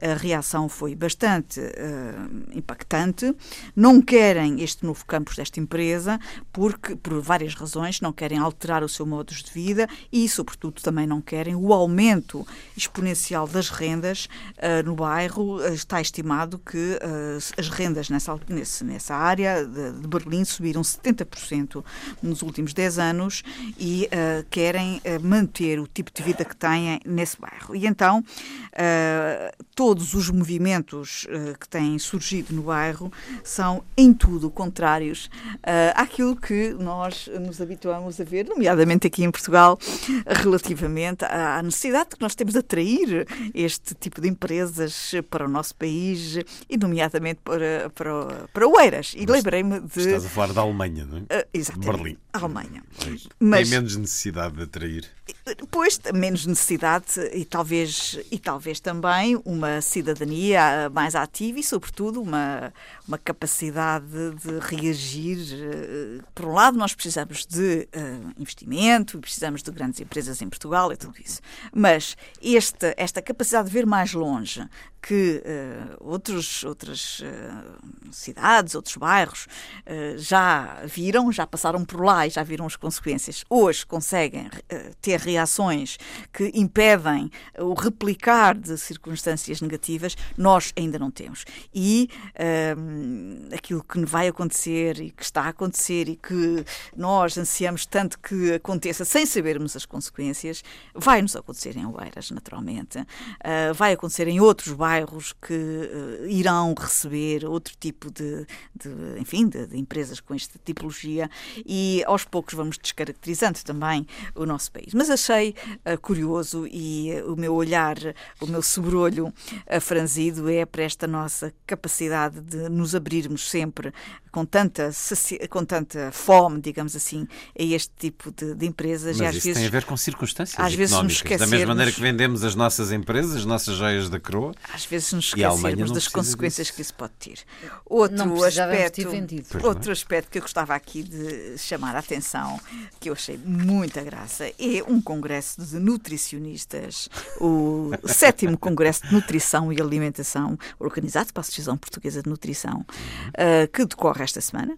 a reação foi bastante eh, impactante. Não querem este novo campus desta empresa porque, por várias razões, não querem alterar o seu modo de vida e, sobretudo, também não querem o aumento exponencial das rendas eh, no bairro. Eh, Está estimado que eh, as rendas nessa, nessa área de, de Berlim subiram 70% nos últimos 10 anos e querem manter o tipo de vida que têm nesse bairro. E então, eh, todos os movimentos eh, que têm surgido no bairro são, em tudo, contrários eh, àquilo que nós nos habituamos a ver, nomeadamente aqui em Portugal, relativamente à necessidade que nós temos de atrair este tipo de empresas para o nosso país e, nomeadamente, para, para, para Oeiras. E lembrei-me de. Estás a falar da Alemanha, não é? eh, exatamente. Berlim. A Alemanha. Pois. Mas- Tem menos necessidade de atrair. Pois, menos necessidade e talvez, e talvez também uma cidadania mais ativa e, sobretudo, uma, uma capacidade de reagir. Eh, Por um lado, nós precisamos de eh, investimento, precisamos de grandes empresas em Portugal e tudo isso. Mas este, esta capacidade de ver mais longe que eh, outros, outras eh, cidades, outros bairros eh, já viram, já passaram por lá e já viram as consequências. Hoje conseguem ter reações que impedem o replicar de circunstâncias negativas, nós ainda não temos. E aquilo que vai acontecer e que está a acontecer e que nós ansiamos tanto que aconteça sem sabermos as consequências, vai nos acontecer em Oeiras, naturalmente. Uh, vai acontecer em outros bairros que uh, irão receber outro tipo de, de enfim, de, de empresas com esta tipologia e aos poucos vamos descaracterizando também o nosso país. Mas achei uh, curioso e uh, o meu olhar, o meu sobrolho uh, franzido é para esta nossa capacidade de nos abrirmos sempre com tanta, com tanta fome, digamos assim, a este tipo de, de empresas Mas e às isso vezes tem a ver com circunstâncias às vezes nos económicas. Da mesma maneira que esquecermos- vendemos as nossas empresas, as nossas joias da coroa. às vezes nos esquecermos das consequências disso. que isso pode ter. Outro aspecto, é? outro aspecto que eu gostava aqui de chamar a atenção, que eu achei muita graça, é um congresso de nutricionistas, o sétimo congresso de nutrição e alimentação, organizado para a Associação Portuguesa de Nutrição, ah, que decorre esta semana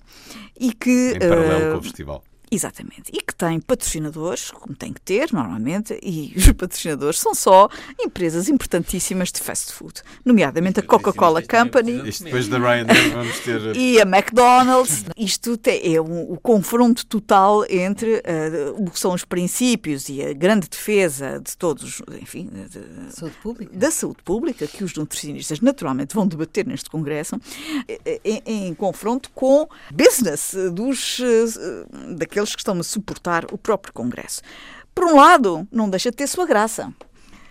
e que Em paralelo ah, com o festival. Exatamente. E que tem patrocinadores, como tem que ter normalmente, e os patrocinadores são só empresas importantíssimas de fast food, nomeadamente a Coca-Cola Company Isto depois da Ryanair vamos ter. e a McDonald's. Isto é um- o confronto total entre eh, o que são os princípios e a grande defesa de todos, enfim, de- Saúde pública. da saúde pública, que os nutricionistas naturalmente vão debater neste Congresso, eh, em, em confronto com business eh, dos, eh, daqueles que estão a suportar o próprio Congresso. Por um lado, não deixa de ter sua graça.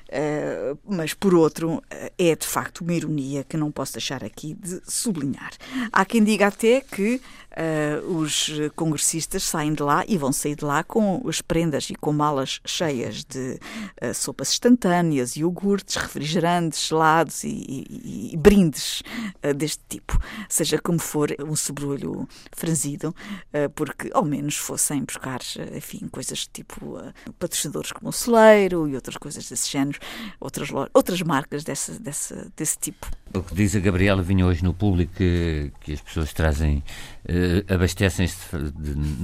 Eh, mas, por outro, eh, é de facto uma ironia que não posso deixar aqui de sublinhar. Há quem diga até que Uh, os congressistas saem de lá e vão sair de lá com as prendas e com malas cheias de uh, sopas instantâneas, iogurtes, refrigerantes, gelados e, e, e brindes uh, deste tipo. Seja como for, um sobrolho franzido, porque ao menos fossem buscar, enfim, coisas tipo patrocinadores como o Celeiro e outras coisas desse género, outras, outras marcas desse, desse, desse tipo. O que diz a Gabriela vinha hoje no público que, que as pessoas trazem, uh, abastecem-se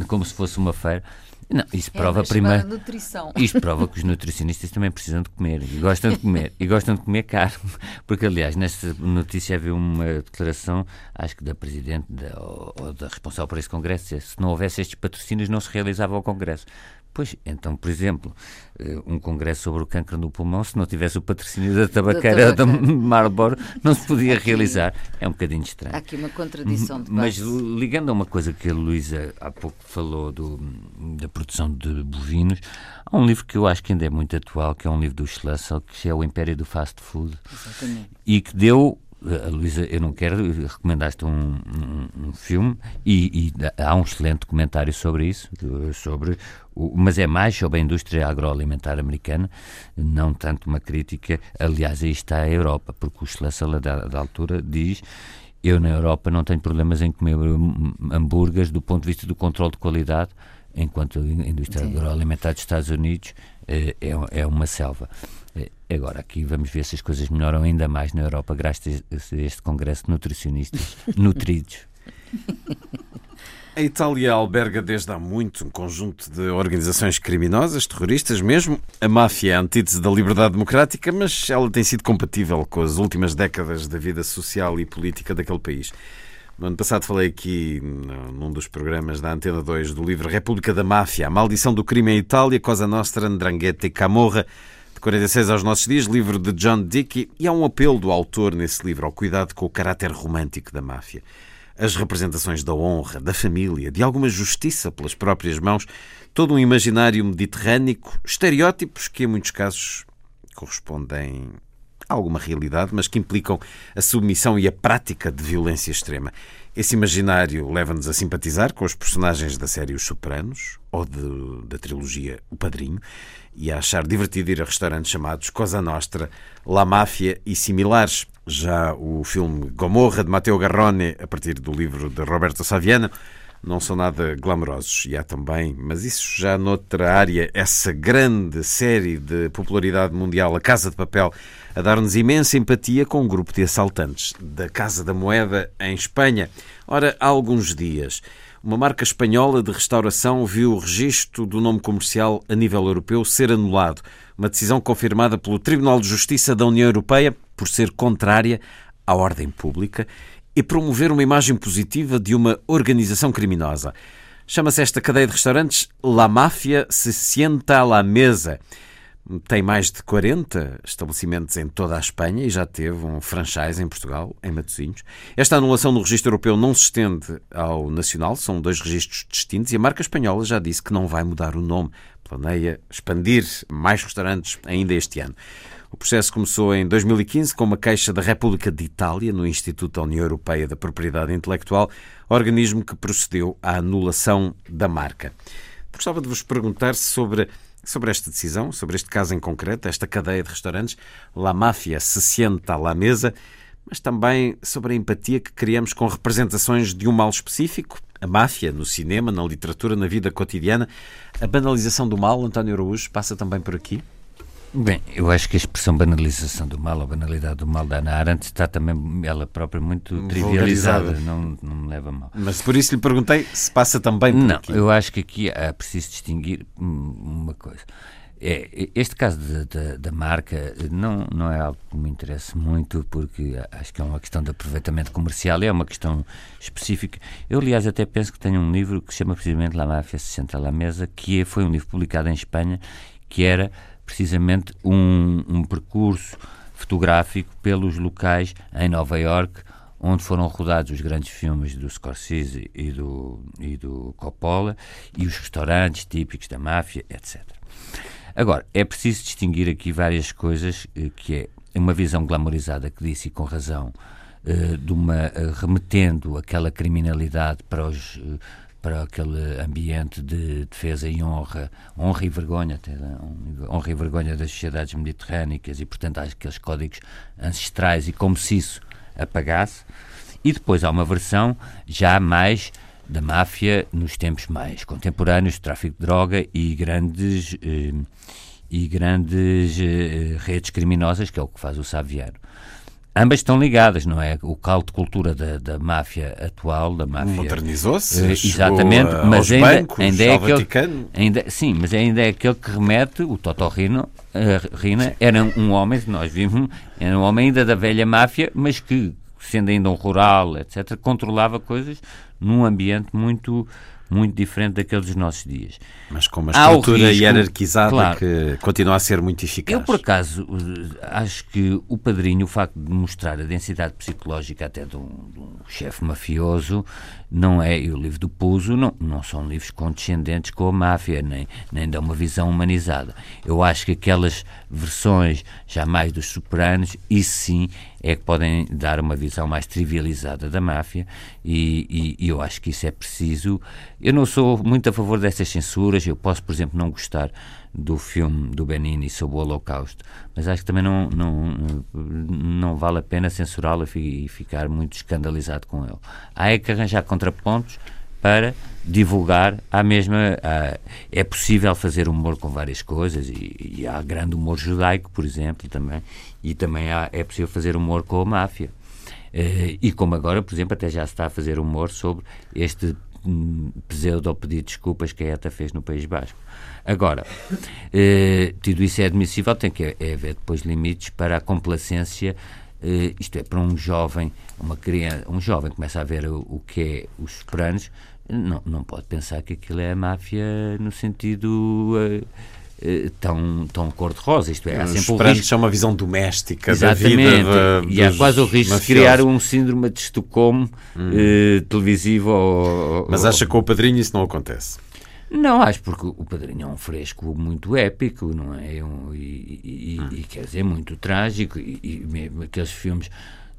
como se fosse uma feira. Não, isso é prova primeiro. Nutrição. Isto prova que os nutricionistas também precisam de comer e gostam de comer e gostam de comer caro. Porque, aliás, nesta notícia havia uma declaração, acho que da Presidente da, ou, ou da responsável por esse Congresso, se não houvesse estes patrocínios não se realizava o Congresso. Pois, então, por exemplo, eh, um congresso sobre o câncer no pulmão, se não tivesse o patrocínio da tabaqueira da, Marlboro, não se podia aqui, realizar. É um bocadinho estranho. Há aqui uma contradição de base. Mas ligando a uma coisa que a Luísa há pouco falou do, da produção de bovinos, há um livro que eu acho que ainda é muito atual, que é um livro do Schlussel, que é O Império do Fast Food. Exatamente. E que deu a Luísa, eu não quero, recomendaste um, um, um filme e, e, há um excelente comentário sobre isso, sobre o, mas é mais sobre a indústria agroalimentar americana, não tanto uma crítica. Aliás, aí está a Europa, porque o Schlesser, da, da altura, diz eu na Europa não tenho problemas em comer hambúrgueres do ponto de vista do controle de qualidade, enquanto a indústria Sim. agroalimentar dos Estados Unidos é, é, é uma selva. É, agora, aqui vamos ver se as coisas melhoram ainda mais na Europa, graças a este congresso de nutricionistas nutridos. A Itália alberga desde há muito um conjunto de organizações criminosas, terroristas mesmo. A máfia é a antítese da liberdade democrática, mas ela tem sido compatível com as últimas décadas da vida social e política daquele país. No ano passado falei aqui, num dos programas da Antena 2, do livro República da Máfia, a maldição do crime em Itália, Cosa Nostra, Ndrangheta e Camorra, 46 aos nossos dias, livro de John Dickey, e há um apelo do autor nesse livro ao cuidado com o caráter romântico da máfia. As representações da honra, da família, de alguma justiça pelas próprias mãos, todo um imaginário mediterrâneo, estereótipos que em muitos casos correspondem a alguma realidade, mas que implicam a submissão e a prática de violência extrema. Esse imaginário leva-nos a simpatizar com os personagens da série Os Sopranos ou de, da trilogia O Padrinho e a achar divertido ir a restaurantes chamados Cosa Nostra, La Máfia e similares. Já o filme Gomorra, de Matteo Garrone, a partir do livro de Roberto Saviano, não são nada glamourosos. E há também, mas isso já noutra área, essa grande série de popularidade mundial, A Casa de Papel, a dar-nos imensa empatia com um grupo de assaltantes da Casa da Moeda em Espanha. Ora, há alguns dias uma marca espanhola de restauração viu o registro do nome comercial a nível europeu ser anulado. Uma decisão confirmada pelo Tribunal de Justiça da União Europeia por ser contrária à ordem pública e promover uma imagem positiva de uma organização criminosa. Chama-se esta cadeia de restaurantes La Máfia se sienta à la mesa tem mais de 40 estabelecimentos em toda a Espanha e já teve um franchise em Portugal, em Matosinhos. Esta anulação no registro europeu não se estende ao nacional, são dois registros distintos e a marca espanhola já disse que não vai mudar o nome. Planeia expandir mais restaurantes ainda este ano. O processo começou em 2015 com uma queixa da República de Itália no Instituto da União Europeia da Propriedade Intelectual, organismo que procedeu à anulação da marca. Gostava de vos perguntar sobre sobre esta decisão, sobre este caso em concreto, esta cadeia de restaurantes, La Máfia se senta à mesa, mas também sobre a empatia que criamos com representações de um mal específico, a máfia no cinema, na literatura, na vida cotidiana. A banalização do mal, António Araújo, passa também por aqui? Bem, eu acho que a expressão banalização do mal, ou banalidade do mal da Ana Arendt está também ela própria muito trivializada, não, não me leva mal. Mas por isso lhe perguntei se passa também por não, aqui. Eu acho que aqui é preciso distinguir uma coisa. É, este caso da marca não, não é algo que me interessa muito, porque acho que é uma questão de aproveitamento comercial, é uma questão específica. Eu, aliás, até penso que tenho um livro que se chama precisamente La Máfia se senta à mesa, que é, foi um livro publicado em Espanha, que era precisamente um, um percurso fotográfico pelos locais em Nova York onde foram rodados os grandes filmes do Scorsese e do, e do Coppola e os restaurantes típicos da máfia, etc. Agora, é preciso distinguir aqui várias coisas, eh, que é uma visão glamorizada que disse, e com razão, de uma remetendo aquela criminalidade para os para aquele ambiente de defesa e honra, honra e vergonha, até, honra e vergonha das sociedades mediterrânicas e, portanto, há aqueles códigos ancestrais e como se isso apagasse. E depois há uma versão já mais da máfia nos tempos mais contemporâneos, tráfico de droga e grandes, eh, e grandes eh, redes criminosas, que é o que faz o Saviano. Ambas estão ligadas, não é? O caldo de cultura da, da máfia atual, da máfia. Modernizou-se. Uh, exatamente, a, mas ainda, bancos, ainda é aquele. Vaticano. Ainda, sim, mas ainda é aquele que remete, o Toto Rino, uh, Rina, era um homem, nós vimos, era um homem ainda da velha máfia, mas que, sendo ainda um rural, etc., controlava coisas num ambiente muito muito diferente daqueles dos nossos dias. Mas com uma estrutura risco, hierarquizada claro. que continua a ser muito eficaz. Eu, por acaso, acho que o padrinho, o facto de mostrar a densidade psicológica até de um, um chefe mafioso, não é, e o livro do Puzo não, não são livros condescendentes com a máfia, nem, nem dão uma visão humanizada. Eu acho que aquelas versões já mais dos superanos, isso sim é que podem dar uma visão mais trivializada da máfia e, e, e, eu acho que isso é preciso. Eu não sou muito a favor dessas censuras, eu posso, por exemplo, não gostar do filme do Benini sobre o Holocausto, mas acho que também não, não, não vale a pena censurá-lo e ficar muito escandalizado com ele. Há é que arranjar contrapontos para divulgar a mesma. é possível fazer humor com várias coisas e, e, há grande humor judaico, por exemplo, também, e também há, é possível fazer humor com a máfia. Uh, e como agora, por exemplo, até já se está a fazer humor sobre este um, pseudo pedido de desculpas que a ETA fez no País Basco. Agora, uh, tudo isso é admissível, tem que é haver depois limites para a complacência Uh, isto é, para um jovem, uma criança, um jovem começa a ver o, o que é os sopranos, não, não pode pensar que aquilo é a máfia no sentido uh, uh, tão, tão cor-de-rosa. Isto é, há sempre o risco. são uma visão doméstica Exatamente. da vida. De, e há quase o risco mafiosos. de criar um síndrome de Estocolmo hum. uh, televisivo. Ou, Mas acha que com o padrinho isso não acontece? Não, acho porque o Padrinho é um fresco muito épico, não é? Um, e, e, hum. e, quer dizer, muito trágico, e, e mesmo aqueles filmes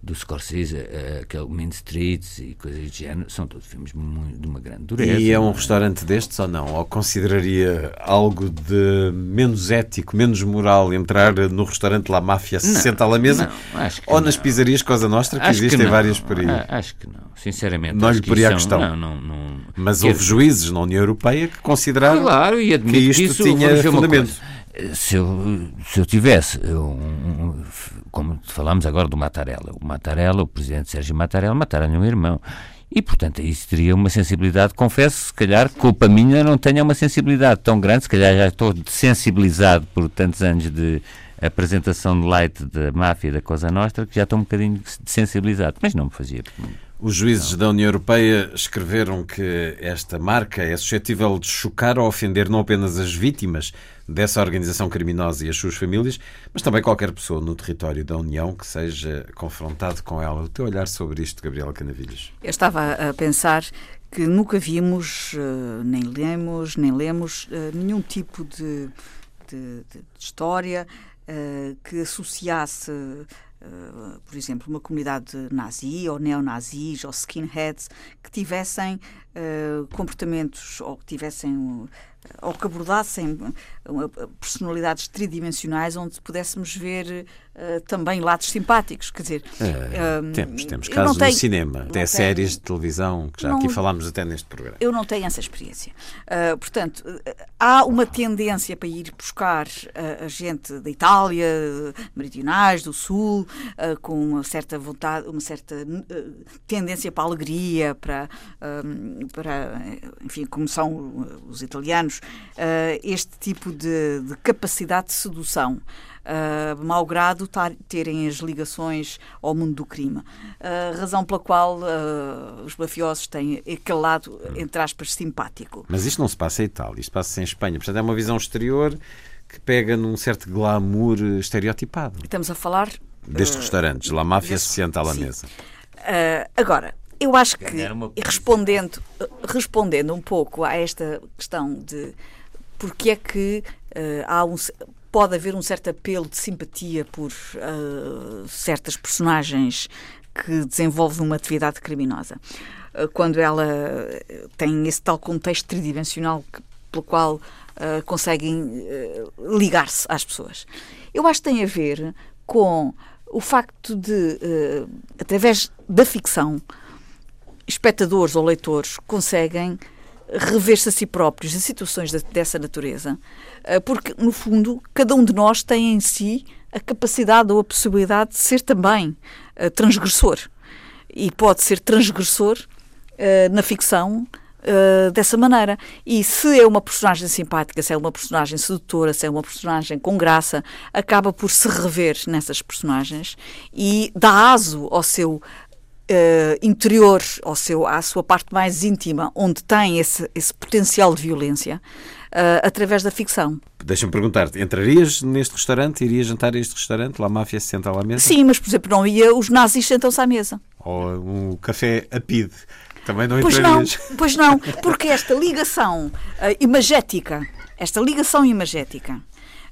do Scorsese, uh, aquele Main Streets e coisas de género, são todos filmes muito, de uma grande dureza. E é um restaurante destes ou não? Ou consideraria algo de menos ético, menos moral entrar no restaurante La Máfia se senta à mesa? Não, acho que ou não. nas pizzarias Cosa Nostra, que acho existem que várias por aí? Acho que não, sinceramente. Não lhe poria a questão. Não, não, não, Mas houve juízes na União Europeia que consideraram claro, e que isto isso, tinha fundamento se eu, se eu tivesse, um, como falámos agora do Mattarella, o Mattarella, o presidente Sérgio Mattarella, mataram-lhe um irmão. E, portanto, aí teria uma sensibilidade. Confesso, se calhar, culpa minha não tenha uma sensibilidade tão grande, se calhar já estou sensibilizado por tantos anos de apresentação de light da máfia da Cosa Nostra, que já estou um bocadinho sensibilizado, mas não me fazia. Os juízes não. da União Europeia escreveram que esta marca é suscetível de chocar ou ofender não apenas as vítimas, dessa organização criminosa e as suas famílias, mas também qualquer pessoa no território da União que seja confrontado com ela. O teu olhar sobre isto, Gabriela Canavilhas? Eu estava a pensar que nunca vimos, eh, nem lemos, nem lemos eh, nenhum tipo de, de, de história eh, que associasse por exemplo, uma comunidade nazi ou neonazis ou skinheads que tivessem uh, comportamentos ou que tivessem ou que abordassem personalidades tridimensionais onde pudéssemos ver uh, também lados simpáticos, quer dizer... É, um, temos, temos casos tenho, no cinema, até séries de televisão, que já não, aqui falámos até neste programa. Eu não tenho essa experiência. Uh, portanto, há uma tendência para ir buscar uh, a gente da Itália, meridionais, do Sul, uh, com uma certa vontade, uma certa tendência para a alegria, para, para enfim, como são os italianos, este tipo de, de capacidade de sedução. Uh, malgrado tar, terem as ligações ao mundo do crime. Uh, razão pela qual uh, os mafiosos têm aquele lado, entre aspas, simpático. Mas isto não se passa em Itália, isto passa-se em Espanha. Portanto, é uma visão exterior que pega num certo glamour estereotipado. Estamos a falar... Destes restaurantes, La Máfia se senta à mesa. agora, eu acho que, respondendo, respondendo um pouco a esta questão de porque é que uh, há um, pode haver um certo apelo de simpatia por uh, certas personagens que desenvolve uma atividade criminosa. Quando ela tem esse tal contexto tridimensional que, pelo qual uh, conseguem uh, ligar-se às pessoas. Eu acho que tem a ver com o facto de, uh, através da ficção, espectadores ou leitores conseguem rever-se a si próprios em situações de, dessa natureza, porque, no fundo, cada um de nós tem em si a capacidade ou a possibilidade de ser também transgressor. E pode ser transgressor na ficção uh, dessa maneira. E se é uma personagem simpática, se é uma personagem sedutora, se é uma personagem com graça, acaba por se rever nessas personagens e dá aso ao seu Uh, interior, ao seu, à sua parte mais íntima, onde tem esse, esse potencial de violência, uh, através da ficção. Deixa-me perguntar-te, entrarias neste restaurante, irias jantar a este restaurante, lá a máfia se senta lá à mesa? Sim, mas por exemplo, não ia, os nazis sentam-se à mesa. Ou um café a PID. Também não pois não, pois não, porque esta ligação uh, imagética, esta ligação imagética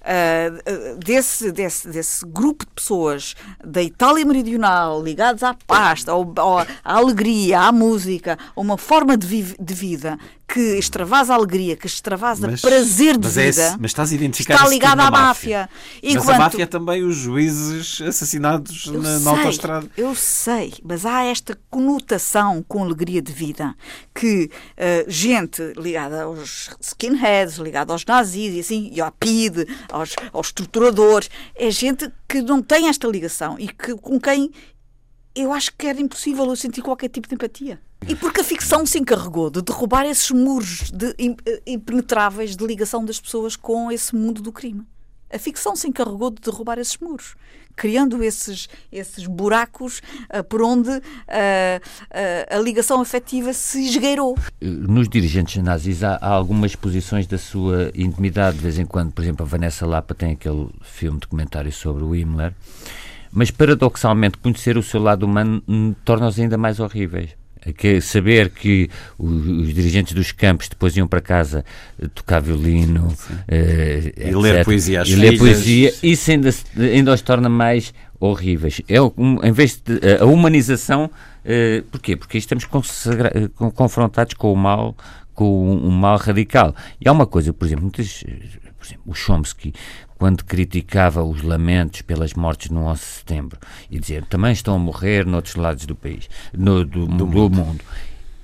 uh, desse, desse, desse grupo de pessoas da Itália Meridional ligados à pasta, ao, ao, à alegria, à música, a uma forma de, vi de vida que extravasa a alegria, que extravasa mas, prazer de mas é vida. É mas estás a identificar está ligado à máfia. máfia. Enquanto... Mas a máfia é também os juízes assassinados eu na, na autostrada. Eu sei, mas há esta conotação com alegria de vida que uh, gente ligada aos skinheads, ligada aos nazis e assim, e ao PID, aos, aos estruturadores, é gente que não tem esta ligação e que, com quem eu acho que era impossível eu sentir qualquer tipo de empatia. E porque a ficção se encarregou de derrubar esses muros de, eh, impenetráveis de ligação das pessoas com esse mundo do crime. A ficção se encarregou de derrubar esses muros, criando esses, esses buracos uh, por onde uh, uh, a ligação afetiva se esgueirou. Nos dirigentes nazis há, há, algumas posições da sua intimidade. De vez em quando, por exemplo, a Vanessa Lapa tem aquele filme documentário sobre o Himmler. Mas paradoxalmente, conhecer o seu lado humano hum, torna-os ainda mais horríveis que saber que os, dirigentes dos campos depois iam para casa eh, tocar violino uh, e etc. ler poesia, e ler poesia, isso ainda, ainda os torna mais horríveis. É um, em vez de a humanização, porquê? Porque estamos confrontados com o mal, com um mal radical. E há uma coisa, por exemplo, muitas, por exemplo, o Chomsky quando criticava os lamentos pelas mortes no 11 de setembro e dizia também estão a morrer noutros lados do país, no, do, do, do mundo.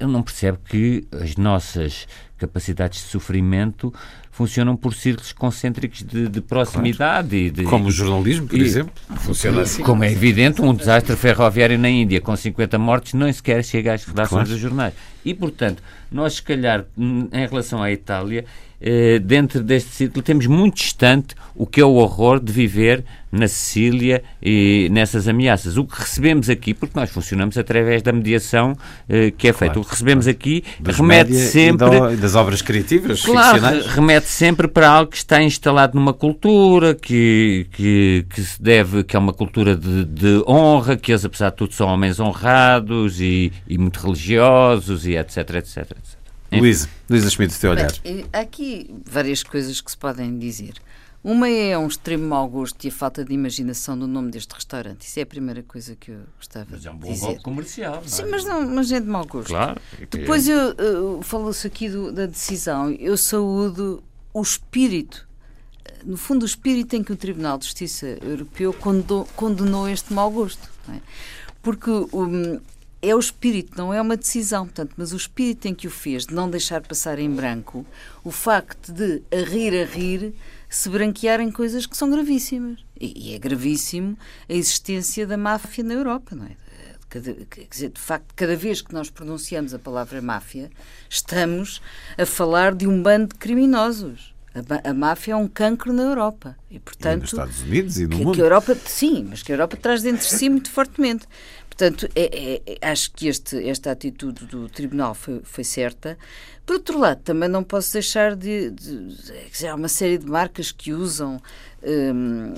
Ele não percebe que as nossas capacidades de sofrimento funcionam por círculos concêntricos de, de proximidade. Claro. De, como o jornalismo, por e, exemplo, funciona assim. Como é evidente, um desastre ferroviário na Índia com 50 mortes nem sequer chega às redações claro. dos jornais. E, portanto, nós, se calhar, em relação à Itália, eh, dentro deste ciclo temos muito distante o que é o horror de viver na Sicília e nessas ameaças. O que recebemos aqui, porque nós funcionamos através da mediação eh, que é feita, claro, o que recebemos claro. aqui Dos remete sempre. E das obras criativas, claro, remete sempre para algo que está instalado numa cultura que, que, que se deve, que é uma cultura de, de honra, que eles, apesar de tudo, são homens honrados e, e muito religiosos e etc, etc, etc. Luísa, Luísa Schmidt, o teu olhar. Bem, há aqui várias coisas que se podem dizer. Uma é um extremo mau gosto e a falta de imaginação do nome deste restaurante. Isso é a primeira coisa que eu gostava de dizer. Mas é um bom golpe comercial. Sim, mas, não, mas é de mau gosto. Claro. Depois eu, eu falo-se aqui do, da decisão. Eu saúdo o espírito, no fundo, o espírito em que o Tribunal de Justiça Europeu condenou, condenou este mau gosto. É? Porque um, é o espírito, não é uma decisão, portanto, mas o espírito em que o fez, de não deixar passar em branco, o facto de, a rir, a rir, se branquearem coisas que são gravíssimas. E, e é gravíssimo a existência da máfia na Europa, não é? Cada, quer dizer, de facto, cada vez que nós pronunciamos a palavra máfia, estamos a falar de um bando de criminosos. A, a, máfia é um cancro na Europa. E, portanto, e nos Estados Unidos e no que, mundo. Que a Europa, sim, mas que a Europa traz dentro de si muito fortemente. Portanto, é, é, é, acho que este, esta atitude do Tribunal foi, foi, certa. Por outro lado, também não posso deixar de. de, de há uma série de marcas que usam hum,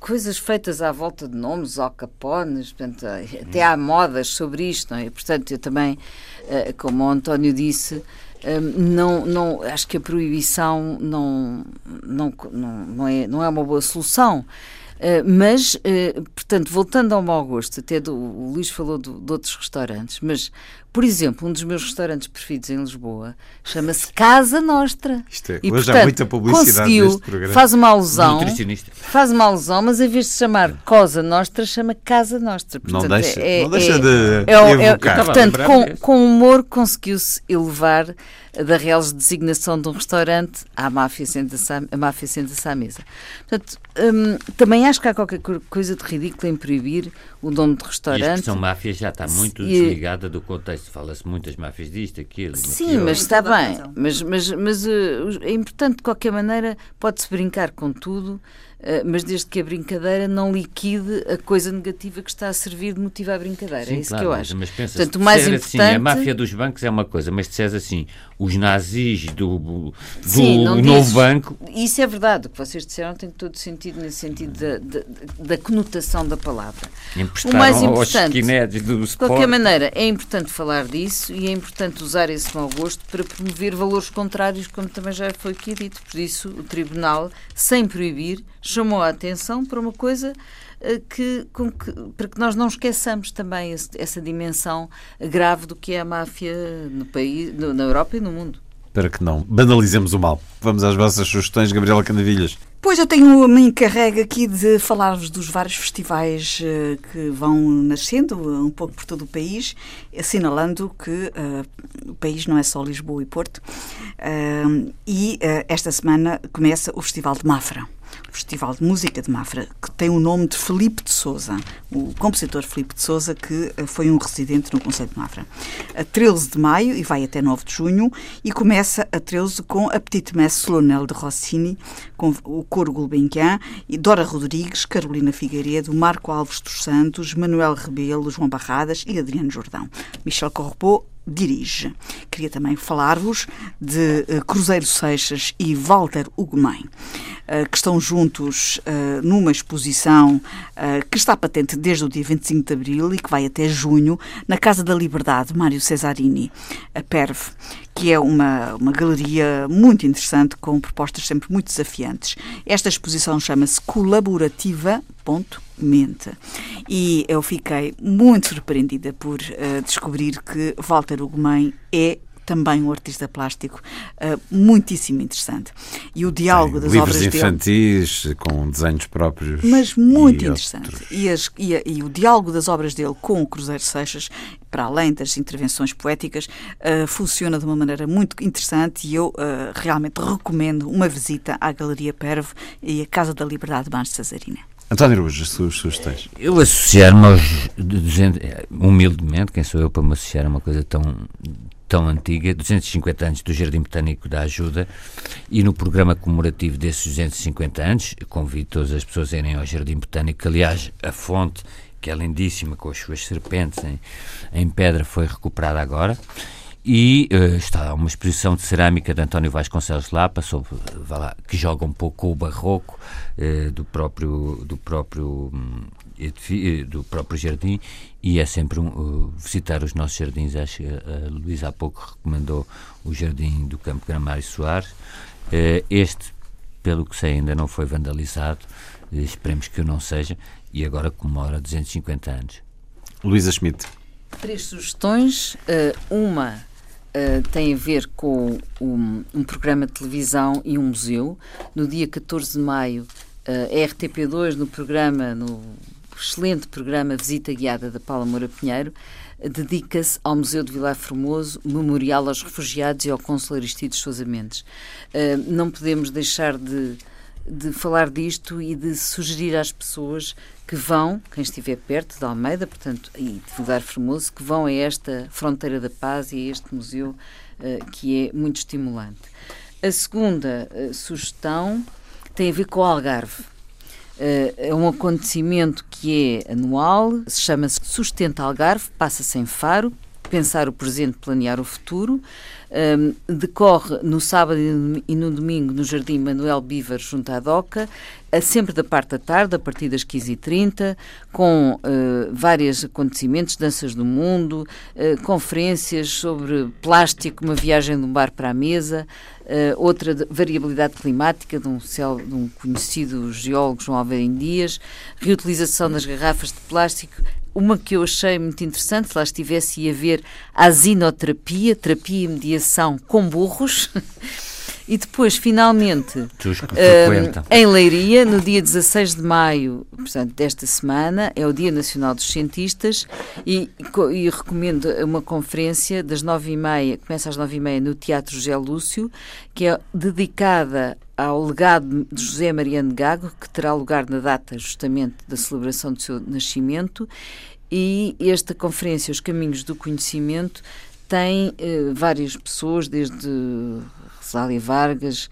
coisas feitas à volta de nomes, Al Capones, portanto, até há modas sobre isto, não é? Portanto, eu também, eh, como o António disse. Hum, não, não, acho que a proibição não, não, não, não, é, não é uma boa solução. Mas, portanto, voltando ao mau gosto, até do, o Luís falou do, de outros restaurantes, mas por exemplo, um dos meus restaurantes preferidos em Lisboa chama-se Casa Nostra. Isto é, e, hoje portanto, há muita publicidade conseguiu, neste programa. Faz uma alusão, faz uma alusão, mas em vez de chamar Cosa Nostra, chama Casa Nostra. Portanto, não deixa, é, não deixa é, de, é, é, Portanto, com, com humor conseguiu-se elevar da Real designação de um restaurante à máfia senta-se à, a máfia senta à mesa. Portanto, hum, também acho que há qualquer coisa de ridículo em proibir o nome de restaurante. E a expressão máfia já está muito e... desligada do contexto. Fala-se muitas máfias disto, aquilo. Sim, mas está bem. Mas, mas, mas uh, é importante, de qualquer maneira, pode-se brincar com tudo mas desde que a brincadeira não liquide a coisa negativa que está a servir de motivo à brincadeira. Sim, é isso claro, que eu acho. Mas pensa, Portanto, o mais importante... assim, a máfia dos bancos é uma coisa, mas se disseres assim, os nazis do, do Sim, novo dizes, banco... Isso é verdade, o que vocês disseram tem todo sentido nesse sentido da, da, da conotação da palavra. o mais importante, de qualquer maneira, é importante falar disso e é importante usar esse mau gosto para promover valores contrários, como também já foi aqui dito. Por isso, o Tribunal, sem proibir, chamou a atenção para uma coisa eh, que, que, para que nós não esqueçamos também esse, essa dimensão grave do que é a máfia no país, no, na Europa e no mundo. Para que não banalizemos o mal. Vamos às vossas sugestões, Gabriela Canavilhas. Pois eu tenho, me encarrego aqui de falar-vos dos vários festivais uh, que vão nascendo um pouco por todo o país, assinalando que uh, o país não é só Lisboa e Porto. Uh, e esta semana começa o Festival de Mafra. Festival de Música de Mafra, que tem o nome de Felipe de Souza, o compositor Felipe de Souza, que eh, foi um residente no Conselho de Mafra. A 13 de maio e vai até 9 de junho, e começa a 13 com a Petite Messe Solonel de Rossini, com o Coro Gulbenkian, e Dora Rodrigues, Carolina Figueiredo, Marco Alves dos Santos, Manuel Rebelo, João Barradas e Adriano Jordão. Michel Correpo dirige. Queria também falar-vos de uh, Cruzeiro Seixas e Walter Ugumem, uh, que estão juntos uh, numa exposição que está patente desde o dia 25 de abril e que vai até junho, na Casa da Liberdade, Mário Cesarini, a PERV, que é uma, uma galeria muito interessante, com propostas sempre muito desafiantes. Esta exposição chama-se Colaborativa. Mente. E eu fiquei muito surpreendida por uh, descobrir que Walter Ugumem é também um artista plástico uh, muitíssimo interessante. E o diálogo Sim, das obras dele... infantis com desenhos próprios. Mas muito e interessante. E, as, e, a, e, o diálogo das obras dele com o Cruzeiro Seixas, para além das intervenções poéticas, uh, funciona de uma maneira muito interessante e eu uh, realmente recomendo uma visita à Galeria Pervo e à Casa da Liberdade de de Cesarina. António Araújo, as suas sugestões? Eu associar-me aos. Humildemente, quem sou eu para me associar a uma coisa tão, tão antiga, 250 anos do Jardim Botânico da Ajuda, e no programa comemorativo desses 250 anos, convido todas as pessoas a irem ao Jardim Botânico, que, aliás, a fonte, que é lindíssima, com as suas serpentes em, em pedra, foi recuperada agora. E uh, está uma exposição de cerâmica de António Vasconcelos Lapa, sobre, lá, que joga um pouco com o barroco uh, do próprio, do próprio um, do próprio jardim e é sempre um, uh, visitar os nossos jardins. Acho que a Luísa há pouco recomendou o jardim do Campo Gramário Soares. Uh, este, pelo que sei, ainda não foi vandalizado. Uh, esperemos que o não seja. E agora comemora 250 anos. Luísa Schmidt. Três sugestões. uma Uh, tem a ver com um, um, programa de televisão e um museu. No dia 14 de maio, uh, a RTP2, no programa, no excelente programa Visita Guiada da Paula Moura Pinheiro, dedica-se ao Museu de Vilar Formoso, memorial aos refugiados e ao Consul Aristides Sousa Mendes. Uh, não podemos deixar de, de falar disto e de sugerir às pessoas que vão, quem estiver perto de Almeida, portanto, e de Vilar Formoso, que vão a esta Fronteira da Paz e a este museu uh, que é muito estimulante. A segunda uh, sugestão tem a ver com o Algarve. Uh, é um acontecimento que é anual, se chama-se Sustenta Algarve, passa-se em Faro, pensar o presente, planear o futuro. Um, decorre no sábado e no domingo no Jardim Manuel Biver, junto à DOCA, sempre da parte da tarde, a partir das 15h30, com uh, vários acontecimentos, danças do mundo, uh, conferências sobre plástico, uma viagem de um bar para a mesa, uh, outra de variabilidade climática de um, céu, de um conhecido geólogo, João Alveim Dias, reutilização das garrafas de plástico, uma que eu achei muito interessante, se lá estivesse ia ver a asinoterapia, terapia e mediação com burros. E depois, finalmente, uh, em Leiria, no dia 16 de maio, portanto, desta semana, é o Dia Nacional dos Cientistas e, e recomendo uma conferência das nove e meia, começa às nove e meia no Teatro José Lúcio, que é dedicada ao legado de José Mariano Gago, que terá lugar na data justamente da celebração do seu nascimento, e esta conferência, Os Caminhos do Conhecimento, tem eh, várias pessoas, desde Rosália Vargas,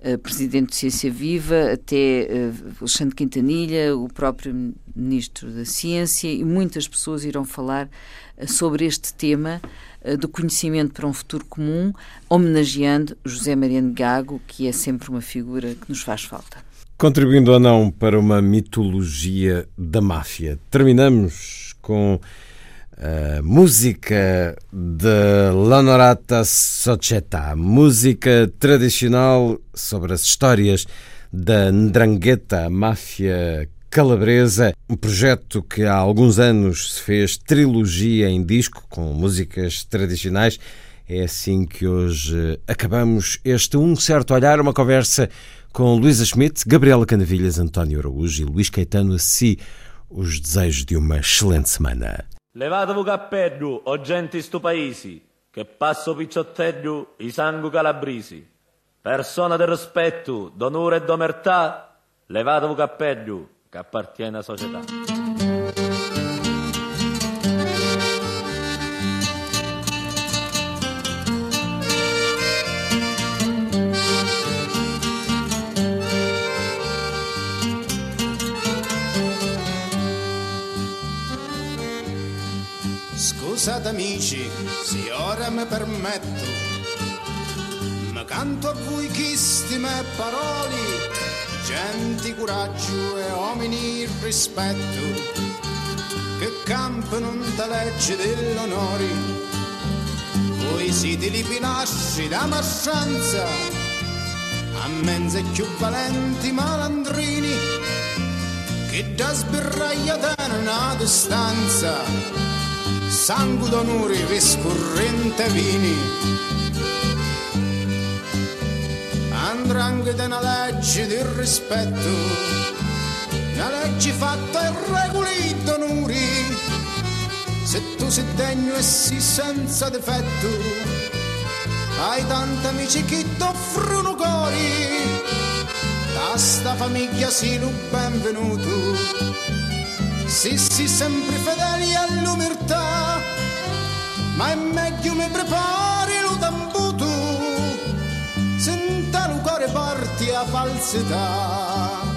uh, presidente de Ciência Viva, até uh, Alexandre Quintanilha, o próprio ministro da Ciência, e muitas pessoas irão falar uh, sobre este tema do conhecimento para um futuro comum, homenageando José Mariano Gago, que é sempre uma figura que nos faz falta. Contribuindo ou não para uma mitologia da máfia, terminamos com a música de L'Onorata Società, música tradicional sobre as histórias da Ndrangheta, máfia calabresa, um projeto que há alguns anos se fez trilogia em disco com músicas tradicionais. É assim que hoje acabamos este Um Certo Olhar, uma conversa com Luísa Schmidt, Gabriela Canavilhas, António Araújo e Luís Caetano. A si, os desejos de uma excelente semana. Levatevi cappello, o gente stu paesi, che passo picciottello i sangu calabrisi. Persona del rispetto, d'onore e d'omertà, levatevi cappello, che appartiene alla società. Scusate amici, se ora mi permetto, ma canto a voi chisti me parole, gente coraggio e uomini rispetto, che campano da legge dell'onore. Voi siete li pinasci da marscianza, a menze più valenti malandrini, che da sbirraia da una distanza sangue d'onore riscorrente vini. Andrangheta una legge di rispetto, una legge fatta e regoli d'onori. Se tu sei degno e sei senza difetto, hai tanti amici che ti offrono cori. Da sta famiglia sei lo benvenuto sì, sempre fedeli all'umirtà, ma è meglio mi prepari lo tambuto, senta lo cuore parti a falsità.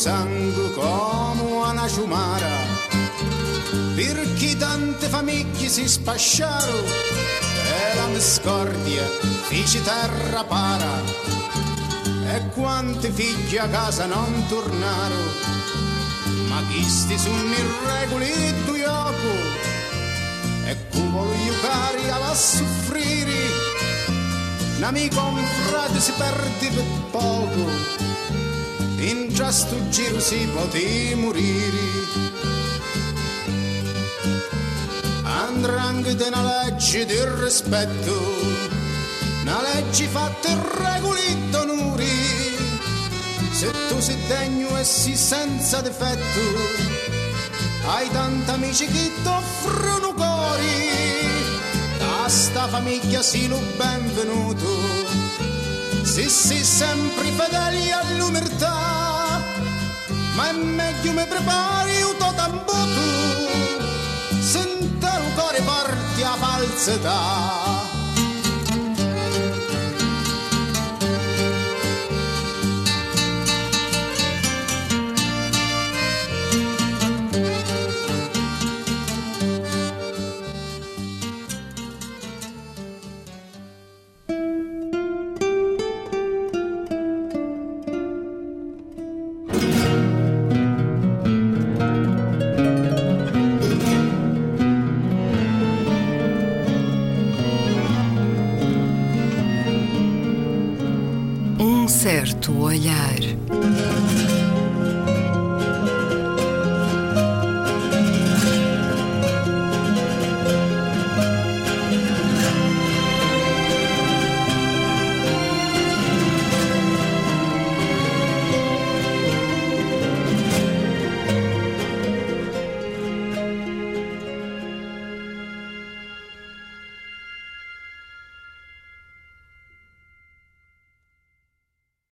Sangue come una ciumara, perché tante famiglie si spasciarono e la discordia fece terra para, e quanti figli a casa non tornarono, ma chi sti sono irregoli tu ioco, e come gli cari a soffrire, un amico un frate si perde per poco, in già sto giro si poteva morire. Andrangheta una legge di rispetto, una legge fatta in regoli d'onori. Se tu sei degno e sei senza difetto, hai tanti amici che ti offrono cori. Da sta famiglia si lo benvenuto se sei sempre fedeli all'umertà, ma è meglio mi prepari un totambutu, sentare un cuore forte a falsità.